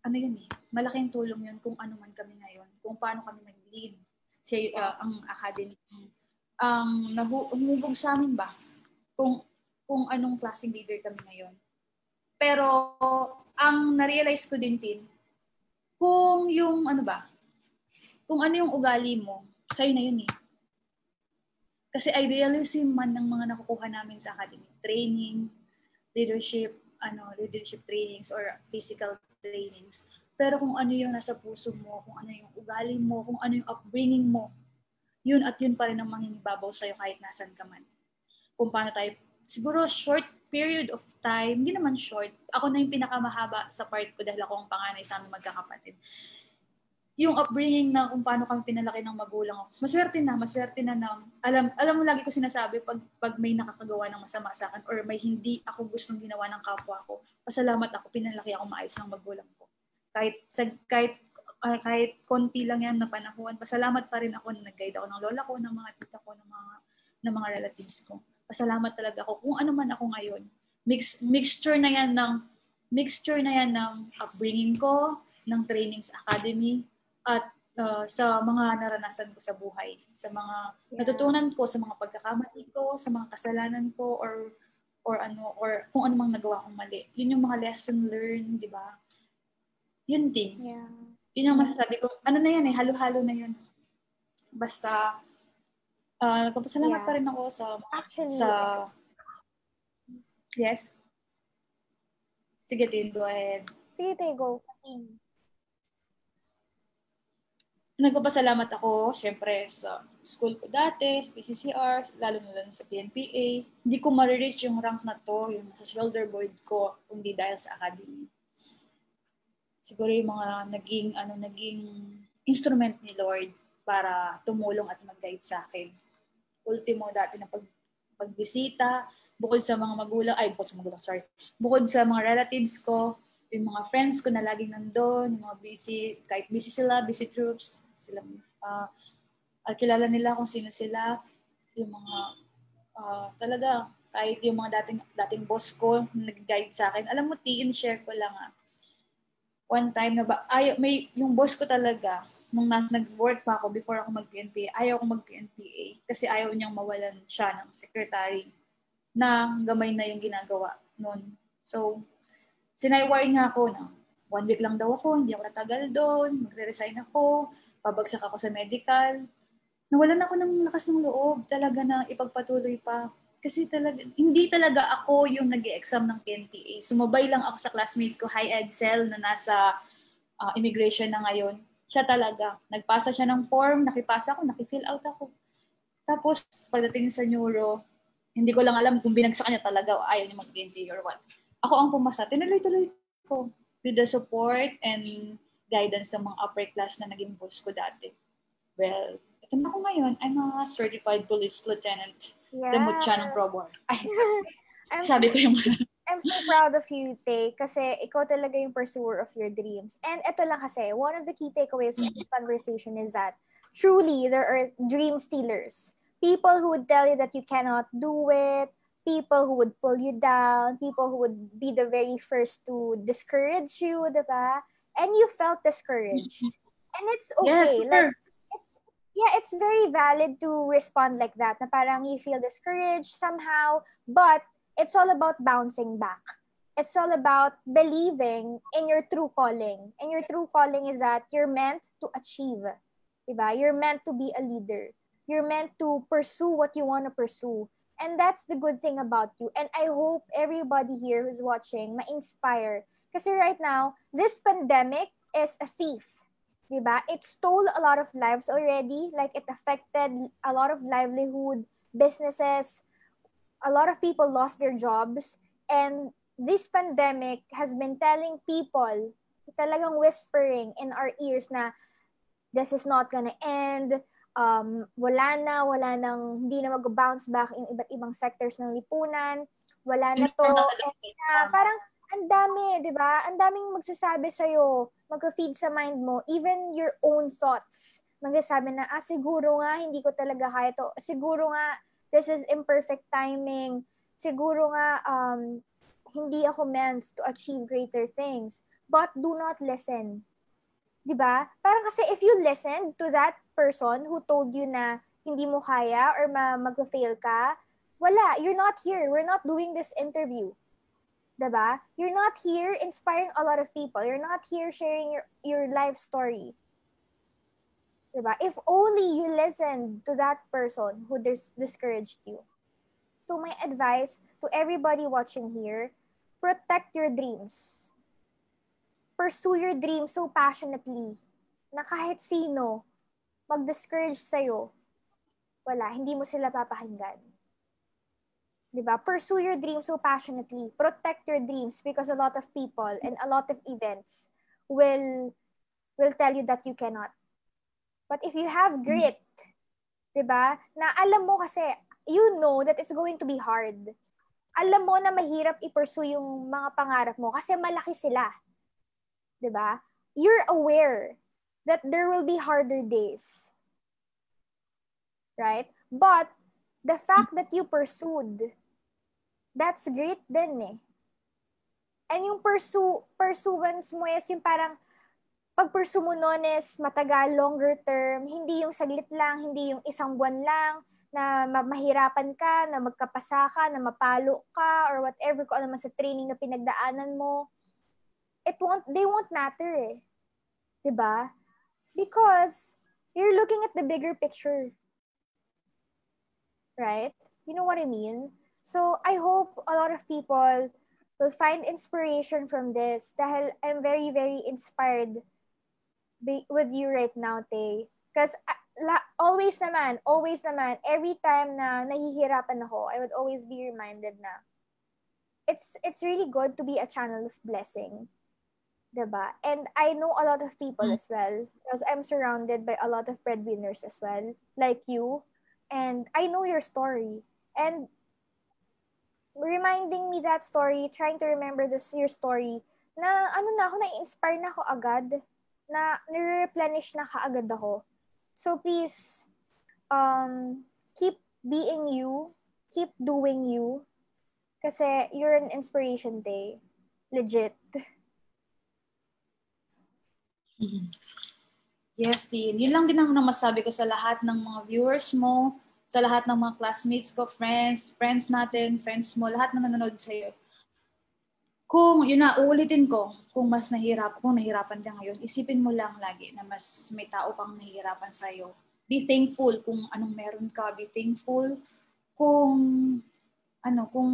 ano yun eh, malaking tulong yun kung ano man kami ngayon, kung paano kami nag-lead sa uh, ang academy. Um, nahubog sa amin ba? Kung kung anong klaseng leader kami ngayon. Pero ang na-realize ko din, Tin, kung yung ano ba, kung ano yung ugali mo, sa'yo na yun eh. Kasi idealism man ng mga nakukuha namin sa academy, training, leadership, ano, leadership trainings or physical trainings. Pero kung ano yung nasa puso mo, kung ano yung ugali mo, kung ano yung upbringing mo, yun at yun pa rin ang mangingibabaw sa'yo kahit nasan ka man. Kung paano tayo, siguro short period of time, hindi naman short. Ako na yung pinakamahaba sa part ko dahil ako ang panganay sa aming magkakapatid. Yung upbringing na kung paano kami pinalaki ng magulang ko. Maswerte na, maswerte na na, alam, alam mo lagi ko sinasabi pag, pag may nakakagawa ng masama sa akin or may hindi ako gustong ginawa ng kapwa ko, pasalamat ako, pinalaki ako maayos ng magulang ko. Kahit, sa, kahit uh, kahit konti lang yan na panahon, pasalamat pa rin ako na nag-guide ako ng lola ko, ng mga tita ko, ng mga, ng mga relatives ko pasalamat talaga ako kung ano man ako ngayon. Mix, mixture na yan ng mixture na yan ng upbringing ko, ng trainings academy, at uh, sa mga naranasan ko sa buhay, sa mga yeah. natutunan ko, sa mga pagkakamali ko, sa mga kasalanan ko, or or ano, or kung ano mang nagawa kong mali. Yun yung mga lesson learned, di ba? Yun din. Yeah. Yun yung masasabi ko. Ano na yan eh, halo-halo na yun. Basta, uh, nagpapasalamat yeah. pa rin ako sa Actually, sa Yes. Sige, Tin, go ahead. Sige, Tin, go. Nagpapasalamat ako, syempre, sa school ko dati, sa PCCR, lalo na lang sa PNPA. Hindi ko ma-reach yung rank na to, yung sa shoulder board ko, kundi dahil sa academy. Siguro yung mga naging, ano, naging instrument ni Lord para tumulong at mag-guide sa akin ultimo dati na pag, pagbisita, bukod sa mga magulang, ay bukod sa magulang, sorry, bukod sa mga relatives ko, yung mga friends ko na laging nandun, yung mga busy, kahit busy sila, busy troops, sila, uh, at kilala nila kung sino sila, yung mga, uh, talaga, kahit yung mga dating, dating boss ko, nag-guide sa akin. Alam mo, tiin, share ko lang ah. One time na ba, ay, may, yung boss ko talaga, nung nas, nag-work pa ako before ako mag-PNPA, ayaw ko mag-PNPA kasi ayaw niyang mawalan siya ng secretary na gamay na yung ginagawa noon. So, sinaywari niya ako na one week lang daw ako, hindi ako natagal doon, magre-resign ako, pabagsak ako sa medical. Nawalan ako ng lakas ng loob talaga na ipagpatuloy pa. Kasi talaga, hindi talaga ako yung nag exam ng PNPA. Sumabay lang ako sa classmate ko, High Ed Cell, na nasa uh, immigration na ngayon siya talaga. Nagpasa siya ng form, nakipasa ako, nakifill out ako. Tapos, pagdating sa neuro, hindi ko lang alam kung binagsak niya talaga o ayaw niya mag-PNP or what. Ako ang pumasa. Tinuloy-tuloy ko with the support and guidance ng mga upper class na naging boss ko dati. Well, ito na ako ngayon. I'm a certified police lieutenant. Yeah. Demutya ng Probor. Ay, sabi ko yung I'm so proud of you, Tay, kasi ikaw talaga yung pursuer of your dreams. And ito lang kasi, one of the key takeaways from this mm-hmm. conversation is that truly there are dream stealers. People who would tell you that you cannot do it, people who would pull you down, people who would be the very first to discourage you, diba? And you felt discouraged. Mm-hmm. And it's okay. Yes, like, it's, yeah, it's very valid to respond like that, na parang you feel discouraged somehow, but it's all about bouncing back. It's all about believing in your true calling. And your true calling is that you're meant to achieve. Diba? You're meant to be a leader. You're meant to pursue what you want to pursue. And that's the good thing about you. And I hope everybody here who's watching ma-inspire. Because right now, this pandemic is a thief. Diba? It stole a lot of lives already. Like it affected a lot of livelihood, businesses. A lot of people lost their jobs. And this pandemic has been telling people, talagang whispering in our ears na this is not gonna end, um, wala na, wala nang, hindi na mag-bounce back yung iba't ibang sectors ng lipunan, wala na to. And, uh, parang, ang dami, di ba? Ang daming magsasabi sa'yo, mag-feed sa mind mo, even your own thoughts. Magsasabi na, ah, siguro nga, hindi ko talaga kaya to. Siguro nga, this is imperfect timing. Siguro nga, um, hindi ako meant to achieve greater things. But do not listen. ba? Parang kasi if you listen to that person who told you na hindi mo kaya or ma- mag-fail ka, wala, you're not here. We're not doing this interview. 'di ba? You're not here inspiring a lot of people. You're not here sharing your your life story. 'Di ba? If only you listen to that person who dis- discouraged you. So my advice to everybody watching here, protect your dreams. Pursue your dreams so passionately na kahit sino mag-discourage sa'yo, wala, hindi mo sila papakinggan. 'di ba? Pursue your dreams so passionately. Protect your dreams because a lot of people and a lot of events will will tell you that you cannot. But if you have grit, 'di ba? Na alam mo kasi you know that it's going to be hard. Alam mo na mahirap i-pursue yung mga pangarap mo kasi malaki sila. 'Di ba? You're aware that there will be harder days. Right? But the fact that you pursued that's great din eh. And yung pursue, pursuance mo is yung parang pag pursue mo nun is matagal, longer term, hindi yung saglit lang, hindi yung isang buwan lang, na mahirapan ka, na magkapasa ka, na mapalo ka, or whatever ko ano sa training na pinagdaanan mo. It won't, they won't matter eh. ba? Diba? Because you're looking at the bigger picture. Right? You know what I mean? So I hope a lot of people will find inspiration from this dahil I'm very, very inspired be- with you right now, Tay. Because uh, la- always naman, always naman, every time na nahihirapan ako, I would always be reminded na it's it's really good to be a channel of blessing. Diba? And I know a lot of people mm. as well because I'm surrounded by a lot of breadwinners as well, like you. And I know your story. And reminding me that story, trying to remember this your story, na ano na ako, na-inspire na ako agad, na nire-replenish na kaagad ako. So please, um, keep being you, keep doing you, kasi you're an inspiration day. Legit. Yes, Dean. Yun lang din ang masabi ko sa lahat ng mga viewers mo, sa lahat ng mga classmates ko, friends, friends natin, friends mo, lahat na nanonood sa iyo. Kung, yun na, uulitin ko, kung mas nahirap, kung nahirapan ka ngayon, isipin mo lang lagi na mas may tao pang nahihirapan sa iyo. Be thankful kung anong meron ka. Be thankful kung ano, kung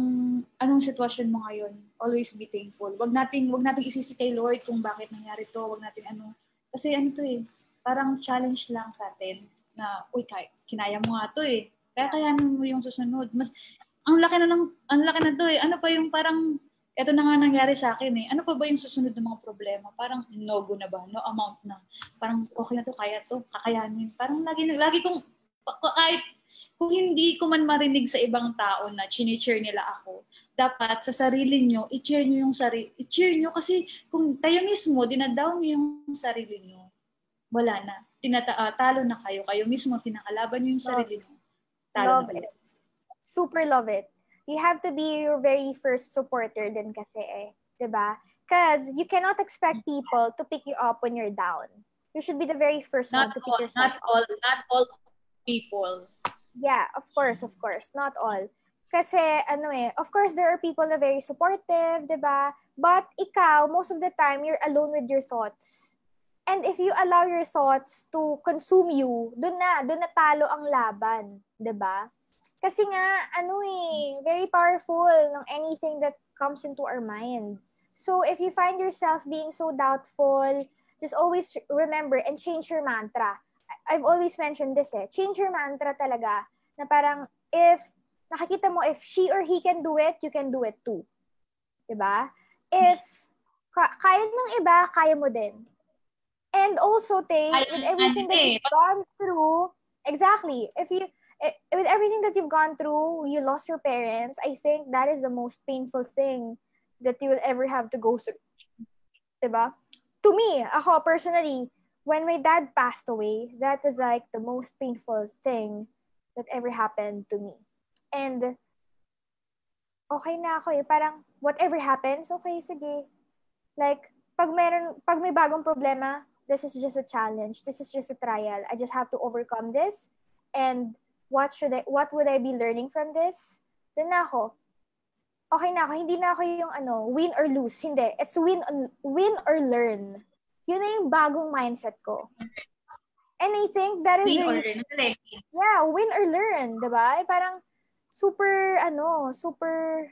anong sitwasyon mo ngayon. Always be thankful. Wag nating wag nating isisi kay Lord kung bakit nangyari to. Wag natin ano. Kasi ano to eh, parang challenge lang sa atin na, uy, kaya, kinaya mo nga to eh. Kaya kayanin mo yung susunod. Mas, ang laki na lang, ang laki na to eh. Ano pa yung parang, eto na nga nangyari sa akin eh. Ano pa ba yung susunod ng mga problema? Parang no-go na ba? No amount na. Parang okay na to, kaya to, kakayanin. Parang lagi, lagi kong, kahit kung hindi ko man marinig sa ibang tao na chinicheer nila ako, dapat sa sarili nyo, i-cheer nyo yung sarili, i-cheer nyo kasi kung tayo mismo, dinadown nyo yung sarili nyo, wala na tinata uh, talo na kayo. Kayo mismo pinakalaban niyo yung sarili niyo. Talo love na it. Super love it. You have to be your very first supporter din kasi eh. ba? Because you cannot expect people to pick you up when you're down. You should be the very first not one to pick all, yourself Not all, not all people. Yeah, of course, of course. Not all. Kasi, ano eh, of course, there are people na very supportive, di ba? But ikaw, most of the time, you're alone with your thoughts. And if you allow your thoughts to consume you, doon na, doon na talo ang laban, 'di ba? Kasi nga ano eh, very powerful ng anything that comes into our mind. So if you find yourself being so doubtful, just always remember and change your mantra. I've always mentioned this eh. Change your mantra talaga na parang if nakikita mo if she or he can do it, you can do it too. 'Di ba? If ka- kaya ng iba, kaya mo din. And also, Tay, with everything that you've gone through, exactly, if you, eh, with everything that you've gone through, you lost your parents, I think that is the most painful thing that you will ever have to go through. Diba? To me, ako personally, when my dad passed away, that was like the most painful thing that ever happened to me. And okay na ako eh. Parang whatever happens, okay, sige. Like, pag meron, pag may bagong problema, this is just a challenge. This is just a trial. I just have to overcome this. And what should I, what would I be learning from this? Doon na ako. Okay na ako. Hindi na ako yung ano, win or lose. Hindi. It's win, win or learn. Yun na yung bagong mindset ko. And I think that is... Win or learn. Yeah, win or learn. Diba? Parang super, ano, super,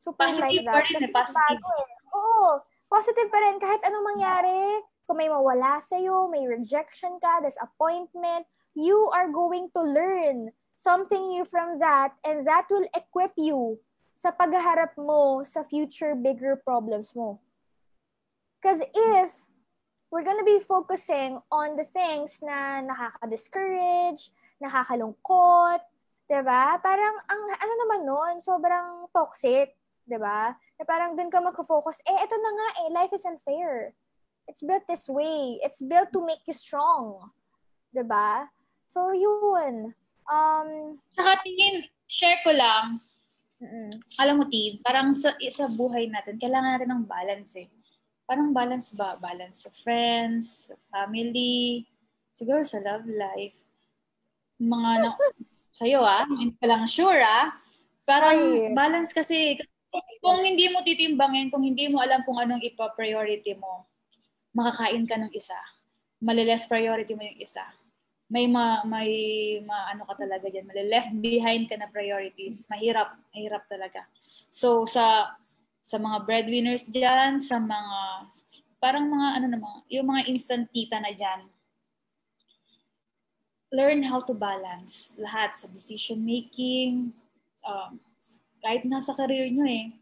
super positive like that. pa rin, eh, positive. Bago, eh. Oo, positive pa rin. Kahit anong mangyari, kung may mawala sa'yo, may rejection ka, disappointment, you are going to learn something new from that and that will equip you sa pagharap mo sa future bigger problems mo. Because if we're gonna be focusing on the things na nakaka-discourage, nakakalungkot, 'di ba? Parang ang ano naman noon, sobrang toxic, 'di ba? Na parang doon ka magfo-focus, eh ito na nga eh, life is unfair. It's built this way. It's built to make you strong. 'Di ba? So yun. Um Saka tingin, share ko lang. mm Alam mo, Tin, parang sa, sa buhay natin, kailangan natin ng balance eh. Parang balance ba? Balance sa friends, sa family, siguro sa love life. Mga na, sa'yo ah, hindi ka lang sure ah. Parang Ay. balance kasi, kung hindi mo titimbangin, kung hindi mo alam kung anong ipa-priority mo, makakain ka ng isa. Maliless priority mo yung isa. May ma, may ma, ano ka talaga diyan, mali left behind ka na priorities. Mahirap, mahirap talaga. So sa sa mga breadwinners diyan, sa mga parang mga ano naman, yung mga instant tita na diyan. Learn how to balance lahat sa decision making, um, kahit nasa career nyo eh.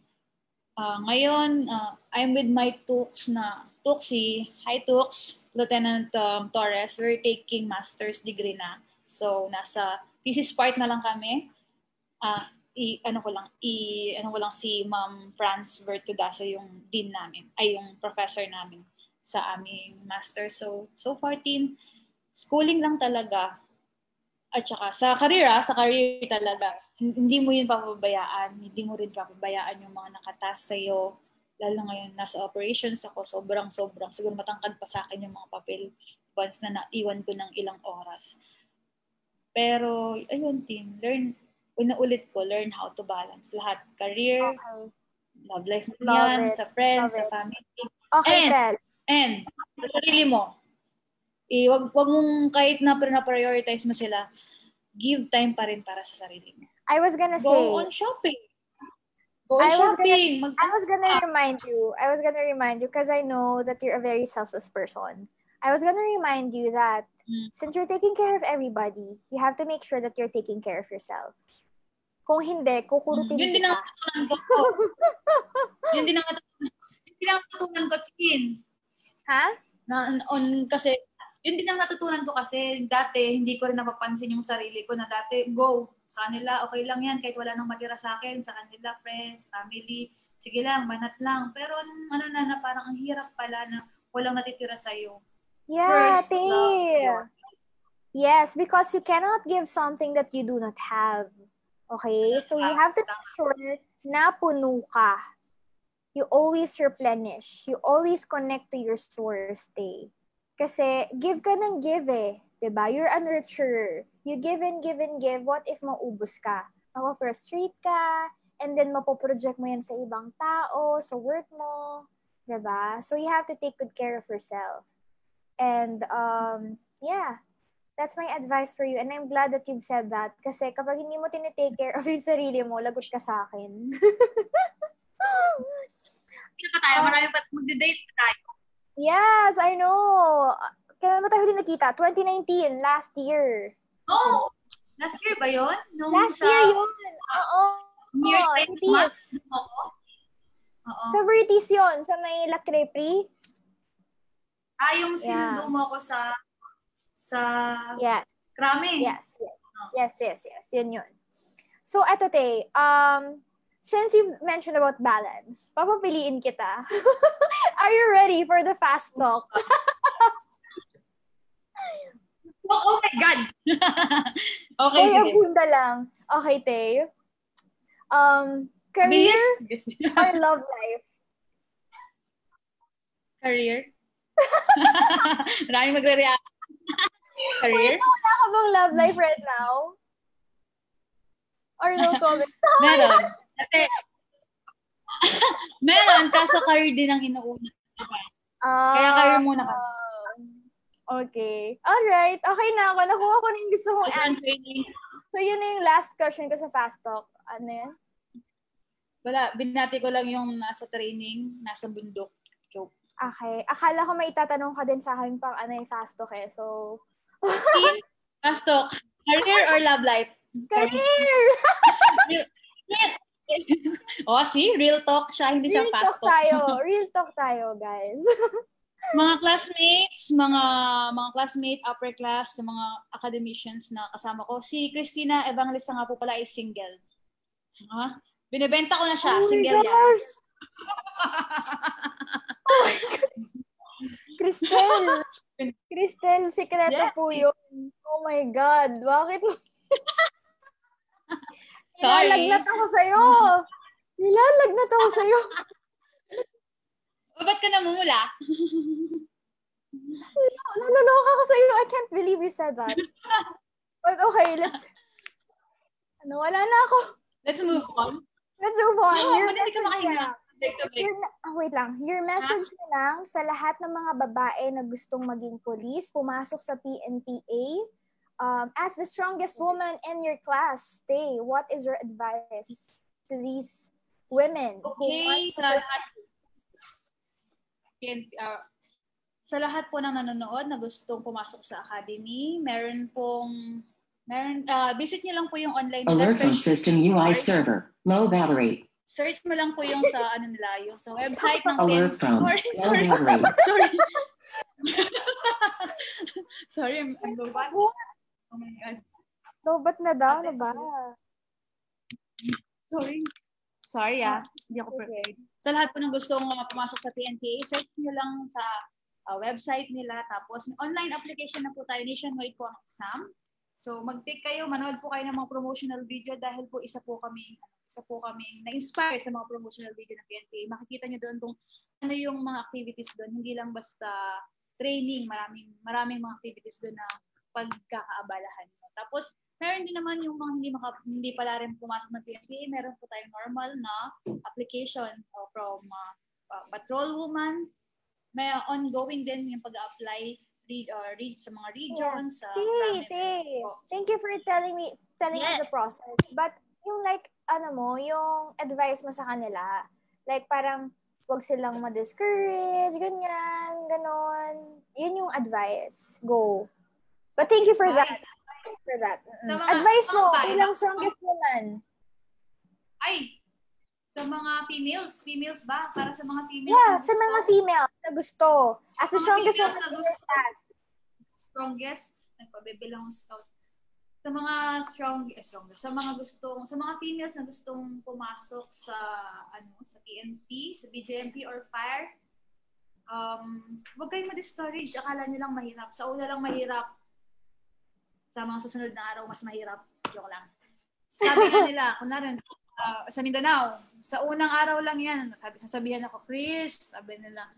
Uh, ngayon, uh, I'm with my Tux na Tuxi. Hi Tux, Lieutenant um, Torres. We're taking master's degree na. So, nasa thesis part na lang kami. Uh, i, ano ko lang, i, ano ko lang si Ma'am Franz Vertudaso yung dean namin, ay yung professor namin sa aming master. So, so far, teen, schooling lang talaga. At saka sa career, ah, sa career talaga. Hindi mo yun papabayaan. Hindi mo rin papabayaan yung mga nakatas sa'yo. Lalo ngayon, nasa operations ako, sobrang, sobrang, siguro matangkad pa sa akin yung mga papel once na naiwan ko ng ilang oras. Pero, ayun, team, learn, una-ulit ko, learn how to balance lahat. Career, Okay. love life mo Love yan, it. sa friends, Love sa family. Okay, And- Tel. And, sa sarili mo, eh, wag, wag mong kahit na na-prioritize mo sila, give time pa rin para sa sarili mo. I was gonna Go say, on shopping. I was. Mag- I was gonna remind you. I was gonna remind you because I know that you're a very selfless person. I was gonna remind you that Mm. since you're taking care of everybody, you have to make sure that you're taking care of yourself. Kung hindi, kukurutin yun din ang natutunan ko. yun din ang yun din ang natutunan ko, Tin. Ha? Na, on, kasi, yun din ang natutunan ko kasi dati, hindi ko rin napapansin yung sarili ko na dati, go, sa kanila, okay lang yan, kahit wala nang matira sa akin, sa kanila, friends, family, sige lang, banat lang. Pero ano na, na parang ang hirap pala na walang natitira sa'yo. Yeah, First love. Yes, because you cannot give something that you do not have. Okay? So you have to make sure na puno ka. You always replenish. You always connect to your source, te. Kasi give ka ng give eh. 'Di ba? You're a nurturer. You give and give and give. What if maubos ka? Mapaprustrate ka, and then mapoproject mo yan sa ibang tao, sa work mo. 'di ba? So you have to take good care of yourself. And um, yeah, that's my advice for you. And I'm glad that you've said that. Kasi kapag hindi mo tinitake care of yung sarili mo, lagot ka sa akin. Hindi pa tayo, marami pa magde-date tayo. Yes, I know. Kailan ba tayo din nakita? 2019, last year. Oh! Last year ba yun? Nung Last sa, year yun. Oo. Oo, sa Christmas. Oo. Sa Vertis yun, sa may La Crepri. Ah, yung Yeah. sinundo mo ko sa sa Yes, Krame. yes, yes. Yes, yes, yes. Yun yun. So, eto, Tay. Um, since you mentioned about balance, papapiliin kita. Are you ready for the fast talk? Oh, oh my God! okay, Ay, sige. abunda lang. Okay, Tay. Um, career Bilis? or love life? Career? Maraming magre-react. Career? Wait, wala ka bang love life right now? Or no comment? Meron. Kasi, meron, kaso career din ang inuuna. Ah, Kaya career muna ka. Okay. Alright. Okay na ako. Nakuha ko na yung gusto kong answer. So, yun na yung last question ko sa Fast Talk. Ano yun? wala, binati ko lang yung nasa training, nasa bundok. Joke. Okay. Akala ko may itatanong ka din sa akin pang ano yung Fast Talk eh. So, Team, Pastok, career or love life? career! oh, see? Real talk siya, hindi siya Real fast talk tayo. Real talk tayo, guys. mga classmates, mga mga classmate, upper class, sa mga academicians na kasama ko. Si Christina Evangelista nga po pala ay single. Ha? Binebenta ko na siya, Oh single yan. gosh! Cristel! Cristel, sikreto Yes, po yun. Oh my God. Bakit mo? Sorry. Nilalagnat ako sa'yo. Nilalagnat ako sa'yo. O, ba't ka namumula? Naloloka ako sa'yo. I can't believe you said that. But okay, let's... Ano, wala na ako. Let's move on. Let's move on. No, Your hindi ka message makahinga? Your, ah, wait lang. Your message na lang sa lahat ng mga babae na gustong maging police, pumasok sa PNPA, um, as the strongest woman in your class, stay. What is your advice to these women Okay, sa lahat Yan, uh, sa lahat po ng nanonood na gustong pumasok sa academy, meron pong meron uh, visit niyo lang po yung online. Alert from Search, system UI server. Low battery. search mo lang po yung sa ano nila, yung sa website ng Alert from Sorry, low sorry. battery. sorry. sorry, I'm, lobat. Oh my God. Lobat na daw, Ate, ano ba? Sorry. Sorry ah. Hindi ako prepared. Sa lahat po ng gustong uh, pumasok sa PNPA, search nyo lang sa uh, website nila. Tapos may online application na po tayo. Nationwide po ang exam. So mag-take kayo, manood po kayo ng mga promotional video dahil po isa po kami isa po kami na-inspire sa mga promotional video ng PNPA. Makikita nyo doon kung ano yung mga activities doon. Hindi lang basta training. Maraming, maraming mga activities doon na pagkakaabalahan mo. Tapos, meron din naman yung mga hindi, maka, hindi pala rin pumasok ng PNPA. Meron po tayong normal na application uh, from uh, uh, patrol woman. May uh, ongoing din yung pag-apply read, uh, read sa mga regions. Tay, marami- Tay, po. thank you for telling me, telling us Yes. the process. But yung like, ano mo, yung advice mo sa kanila, like parang, wag silang ma-discourage, ganyan, ganon. Yun yung advice. Go. But thank you for that. Thanks for that. Sa mga- advice mo, mga bilang mga- strongest woman. Ay! Sa mga females, females ba? Para sa mga females Yeah, sa mga females na gusto. As Mga strongest woman na gusto. class. strongest, nagpabibilang ng scout. Sa mga strong, eh, strongest, sa mga gustong, sa mga females na gustong pumasok sa, ano, sa PNP, sa BJMP or FIRE, um, huwag kayong ma-discourage. Akala nyo lang mahirap. Sa una lang mahirap. Sa mga susunod na araw, mas mahirap. Joke lang. Sabi nga nila, kunwari, uh, sa Mindanao, sa unang araw lang yan, sabi, sasabihan ako, Chris, sabi nila,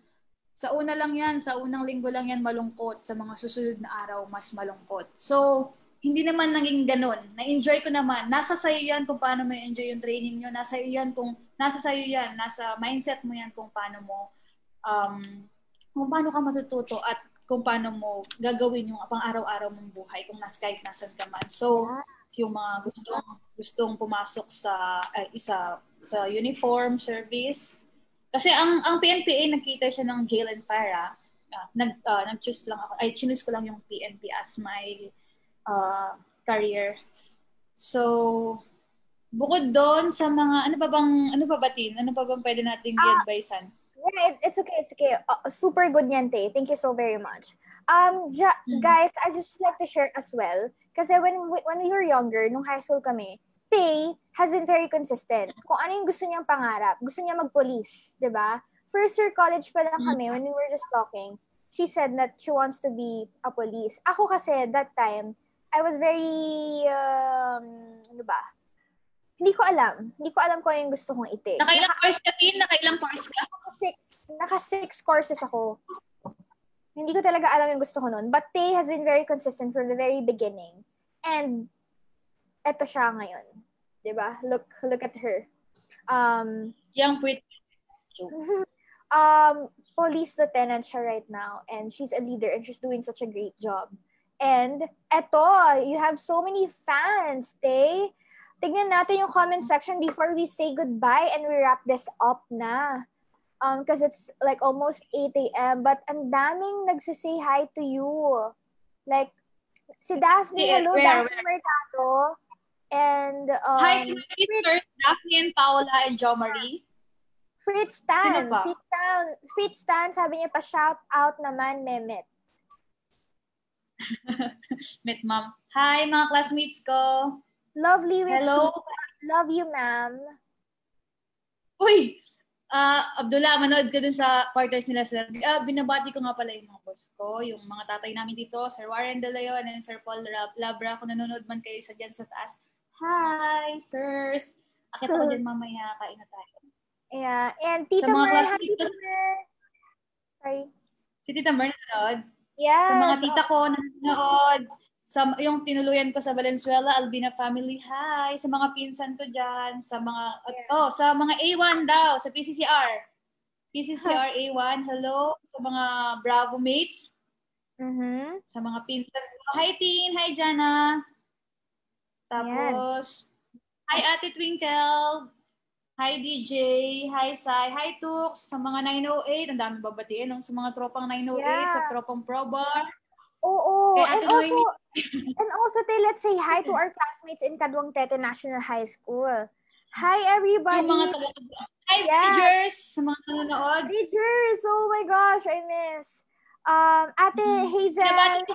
sa una lang yan, sa unang linggo lang yan malungkot. Sa mga susunod na araw, mas malungkot. So, hindi naman naging ganun. Na-enjoy ko naman. Nasa sayo yan kung paano mo enjoy yung training nyo. Nasa iyo yan kung, nasa sayo yan. Nasa mindset mo yan kung paano mo, um, kung paano ka matututo at kung paano mo gagawin yung pang araw-araw mong buhay kung nas kahit nasan ka man. So, yung mga gustong gustong pumasok sa ay, isa sa uniform service kasi ang ang PNPA nakita siya ng jail and fire ah. ah, nag, ah, nag-choose lang ako, ay, choose ko lang yung PNP as my uh, career. So, bukod doon sa mga, ano pa bang, ano pa ba, Tin? Ano pa bang pwede nating Ah, i-advisean? Yeah, it, it's okay, it's okay. Uh, super good niyan, Tay. Thank you so very much. Um, ja- Mhm. guys, I just like to share as well. Kasi when we, when we were younger, nung high school kami, Tay has been very consistent. Kung ano yung gusto niyang pangarap, gusto niya mag-police, di ba? First year college pa lang kami, when we were just talking, she said that she wants to be a police. Ako kasi, that time, I was very, um, ano ba? Hindi ko alam. Hindi ko alam kung ano yung gusto kong i-take. Nakailang course ka, Tin? Nakailang course ka? six, naka six courses ako. Hindi ko talaga alam yung gusto ko nun. But Tay has been very consistent from the very beginning. And, eto siya ngayon. ba? Look, look at her. Um, Young pretty. um, police lieutenant siya right now. And she's a leader and she's doing such a great job. And, eto, you have so many fans, Tay. Tignan natin yung comment section before we say goodbye and we wrap this up na. Um, because it's like almost 8 a.m. But ang daming nagsisay hi to you. Like, si Daphne, Yeah, hello, where, Daphne Mercado. And, um, Hi my sisters, Daphne and Paola and Jo Marie. Fritz Tan. Fritz Tan, Fritz Tan, sabi niya pa, shout out naman, Mehmet. Met ma'am. Hi, mga classmates ko. Lovely with Hello. Love you, ma'am. Uy! Ah, Abdullah, manood ka dun sa quarters nila, sir. Ah, binabati ko nga pala yung mga boss ko, yung mga tatay namin dito, Sir Warren De Leon and Sir Paul Lab- Labra. Kung nanonood man kayo sa dyan sa taas. Hi, sirs! Akit ako dyan mamaya, kain na tayo. Yeah. And Tita Mer, hi, Tita Mer. Sorry. Si Tita Mer nanonood. Yes. Sa mga tita ko na nanonood. Sa, yung tinuluyan ko sa Valenzuela, Albina family, hi. Sa mga pinsan ko dyan. Sa mga, Yeah. oh, sa mga A1 daw, sa PCCR. PCCR A1, hello. Sa mga Bravo mates. Mm-hmm. Sa mga pinsan ko. Hi, Tin. Hi, Jana. Tapos, hi, Ate Twinkle. Hi, DJ. Hi, Sai. Hi, Tux. Sa mga 908, ang dami babatiin. No? Sa mga tropang 908, Yeah. sa tropang Pro Bar. Oo. Kay And also, and also, let's say hi to our classmates in Kadwang Tete National High School. Hi, everybody. Yung mga taga Hi, Yes. Pagers! Sa mga nanonood. Teachers! Oh my gosh, I miss. Um, Ate Mhm. Hazel. Binabati ko.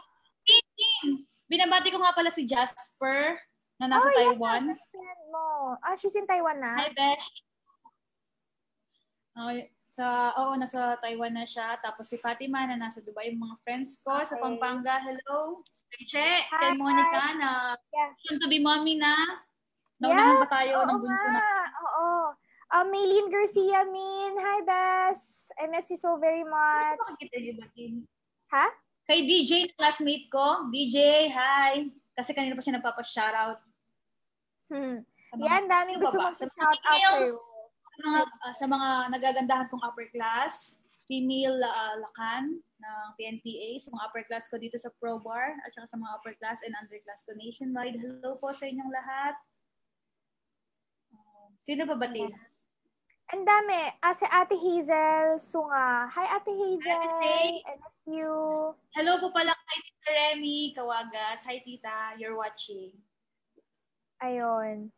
Binabati ko nga pala si Jasper na nasa oh, yeah, Taiwan. best friend mo. Ah, she's in Taiwan na? Hi, Besh. Oh, sa, oo, nasa Taiwan na siya. Tapos si Fatima na nasa Dubai. Yung mga friends ko sa Okay. Pampanga. Hello. Che, Hi. kay Monica na Yeah. soon to be mommy na. Naunahan pa tayo Oo ng bunso na. Oo. Um, Maylene Garcia, Min. Hi, Bess. I miss you so very much. Ha? Kay DJ, classmate ko. DJ, hi. Kasi kanina pa siya nagpapa-shoutout. Hmm. Sa Yan, daming gusto ba ba? mong Sa mga shout out emails. sa'yo. Sa mga, ah, sa mga nagagandahan kong upper class, female ah, lakan ng PNPA, sa mga upper class ko dito sa Pro Bar, at saka sa mga upper class and underclass ko nationwide. Hello po sa inyong lahat. Um, Sino ba ba, Tin? Ang dami. Ah, si Ate Hazel Sunga. Hi, Ate Hazel. Ate Faye. I miss you. Hello po pala kay Tita Remy Kawagas. Hi, Tita. You're watching. Ayun.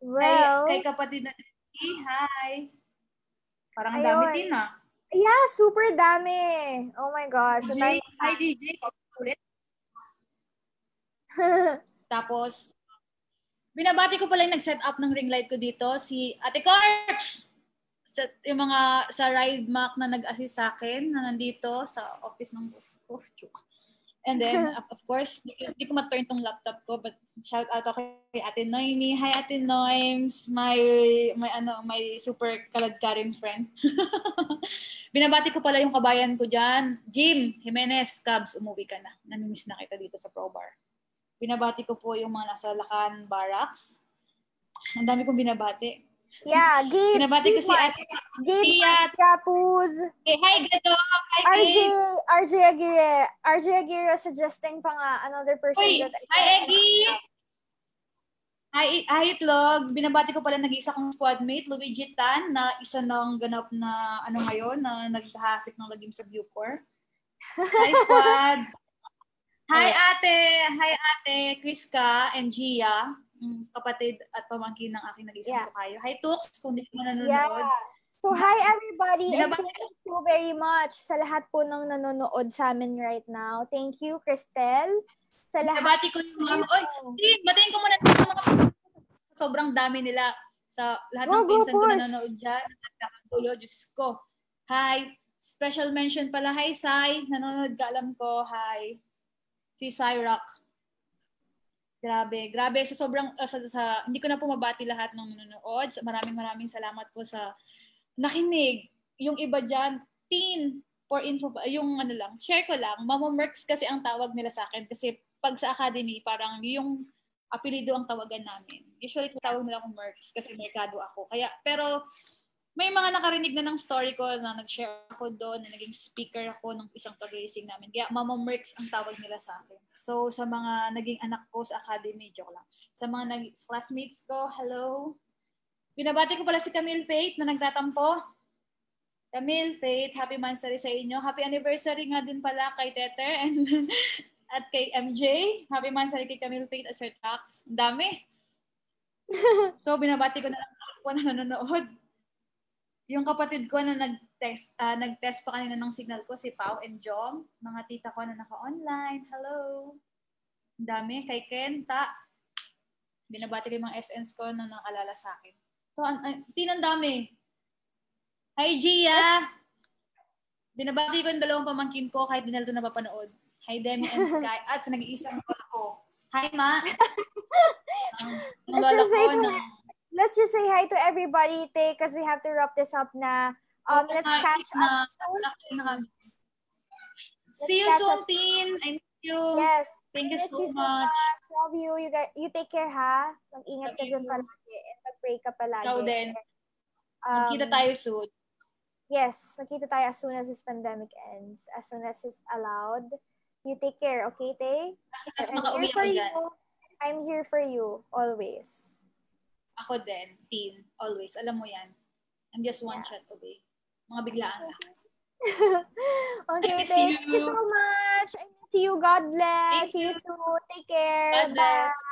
Kay, Well, kay kapatid na hi. Parang ang Ayun. dami din ah. yeah, super dami. Oh my gosh. DJ, hi. DJ. Ulit. Tapos, binabati ko pala yung nag-set up ng ring light ko dito, si Ate Carbs! Sa, yung mga sa ride Mac na nag-assist sa akin, na nandito sa office ng boss ko. Joke. And then, of course, di, ko- di ko ma-turn tong laptop ko, but shout out ako kay Ate Noemi. Hi, Ate Noims, my, my, ano, my super kaladkaring friend. Binabati ko pala yung kabayan ko dyan. Jim, Jimenez, Cubs, umuwi ka na. Namimiss na kita dito sa Pro Bar. Binabati ko po yung mga nasa Lakan Barracks. Ang dami kong binabati. Yeah, Gabe. Binabati ko si Ate Gabe. Capuz. Hey, hi, Gato! Hi, RJ, Gabe! RJ Aguirre. RJ Aguirre suggesting pa nga another person Uy, that hi, Eggy! Hi, hi, Itlog. Binabati ko pala nag-isa kong squadmate, Luigi Tan, na isa ng ganap na ano ngayon, na naghahasik ng lagim sa Bucor. Hi, squad. Hi, ate. Hi, ate. Kriska and Gia. Kapatid at pamangkin ng aking nag-isang Yeah. kayo. Hi, Tux, kung di mo nanonood. Yeah. So, hi everybody and thank you very much sa lahat po ng nanonood sa amin right now. Thank you, Cristel. Sa lahat. Nabati ko yung mga, oy, Tin, batiin ko muna yung mga sobrang dami nila sa lahat ng pinsan ko push. nanonood dyan. Nagkakagulo, Diyos ko. Hi. Special mention pala. Hi, Sai. Nanonood ka, alam ko. Hi. Si Sai Rock. Grabe. Grabe. Sa sobrang, uh, sa, sa, hindi ko na po mabati lahat ng nanonood. Maraming maraming salamat po sa nakinig. Yung iba dyan, teen, for info, yung ano lang, share ko lang, Mama Mercs kasi ang tawag nila sa akin. Kasi pag sa academy, parang yung apelido ang tawagan namin. Usually, tawag nila akong Mercs kasi merkado ako. Kaya, pero, may mga nakarinig na ng story ko na nag-share ako doon, na naging speaker ako ng isang pag-racing namin. Kaya Mama Mercs ang tawag nila sa akin. So, sa mga naging anak ko sa academy, joke lang. Sa mga nag- classmates ko, hello. Binabati ko pala si Camille Faith na nagtatampo. Camille Faith, happy anniversary sa inyo. Happy anniversary nga din pala kay Teter and at kay MJ. Happy anniversary kay Camille Faith at Sir Tax. Ang dami. so, binabati ko na lang ako na nanonood. Yung kapatid ko na nag-test, ah, nag-test pa kanina ng signal ko, si Pau and Jom. Mga tita ko na naka-online. Hello. Ang dami. Kay Kenta. Binabati ko yung mga SNs ko na nakalala sa akin. So, an- an- tinang dami. Hi, Gia! Binabati ko yung dalawang pamangkin ko kahit di na ito napapanood. Hi, Demi and Sky. At sa nag-iisang lola ko. Hi, Ma! Um, ang lola ko na... Let's just say hi to everybody, Tay, because we have to wrap this up na. Um, let's na- catch na- up soon. na- na- See you soon. Tin! I miss you! Yes. Thank you so you so much. Love you. You, guys, you take care, ha? Mag-ingat ka dyan palagi. And mag-pray ka palagi. Ikaw din. Um, Kita tayo soon. Yes, magkita tayo as soon as this pandemic ends. As soon as it's allowed. You take care, okay, Tay? As soon as I'm makauwi here ako for dyan. you. I'm here for you, always. Ako din, Tin. Always. Alam mo yan. I'm just one Yeah. shot away. Mga biglaan lang. okay, thank you you. so much. I miss you. God bless. Thank See you you. soon. Take care. God bless. Bye.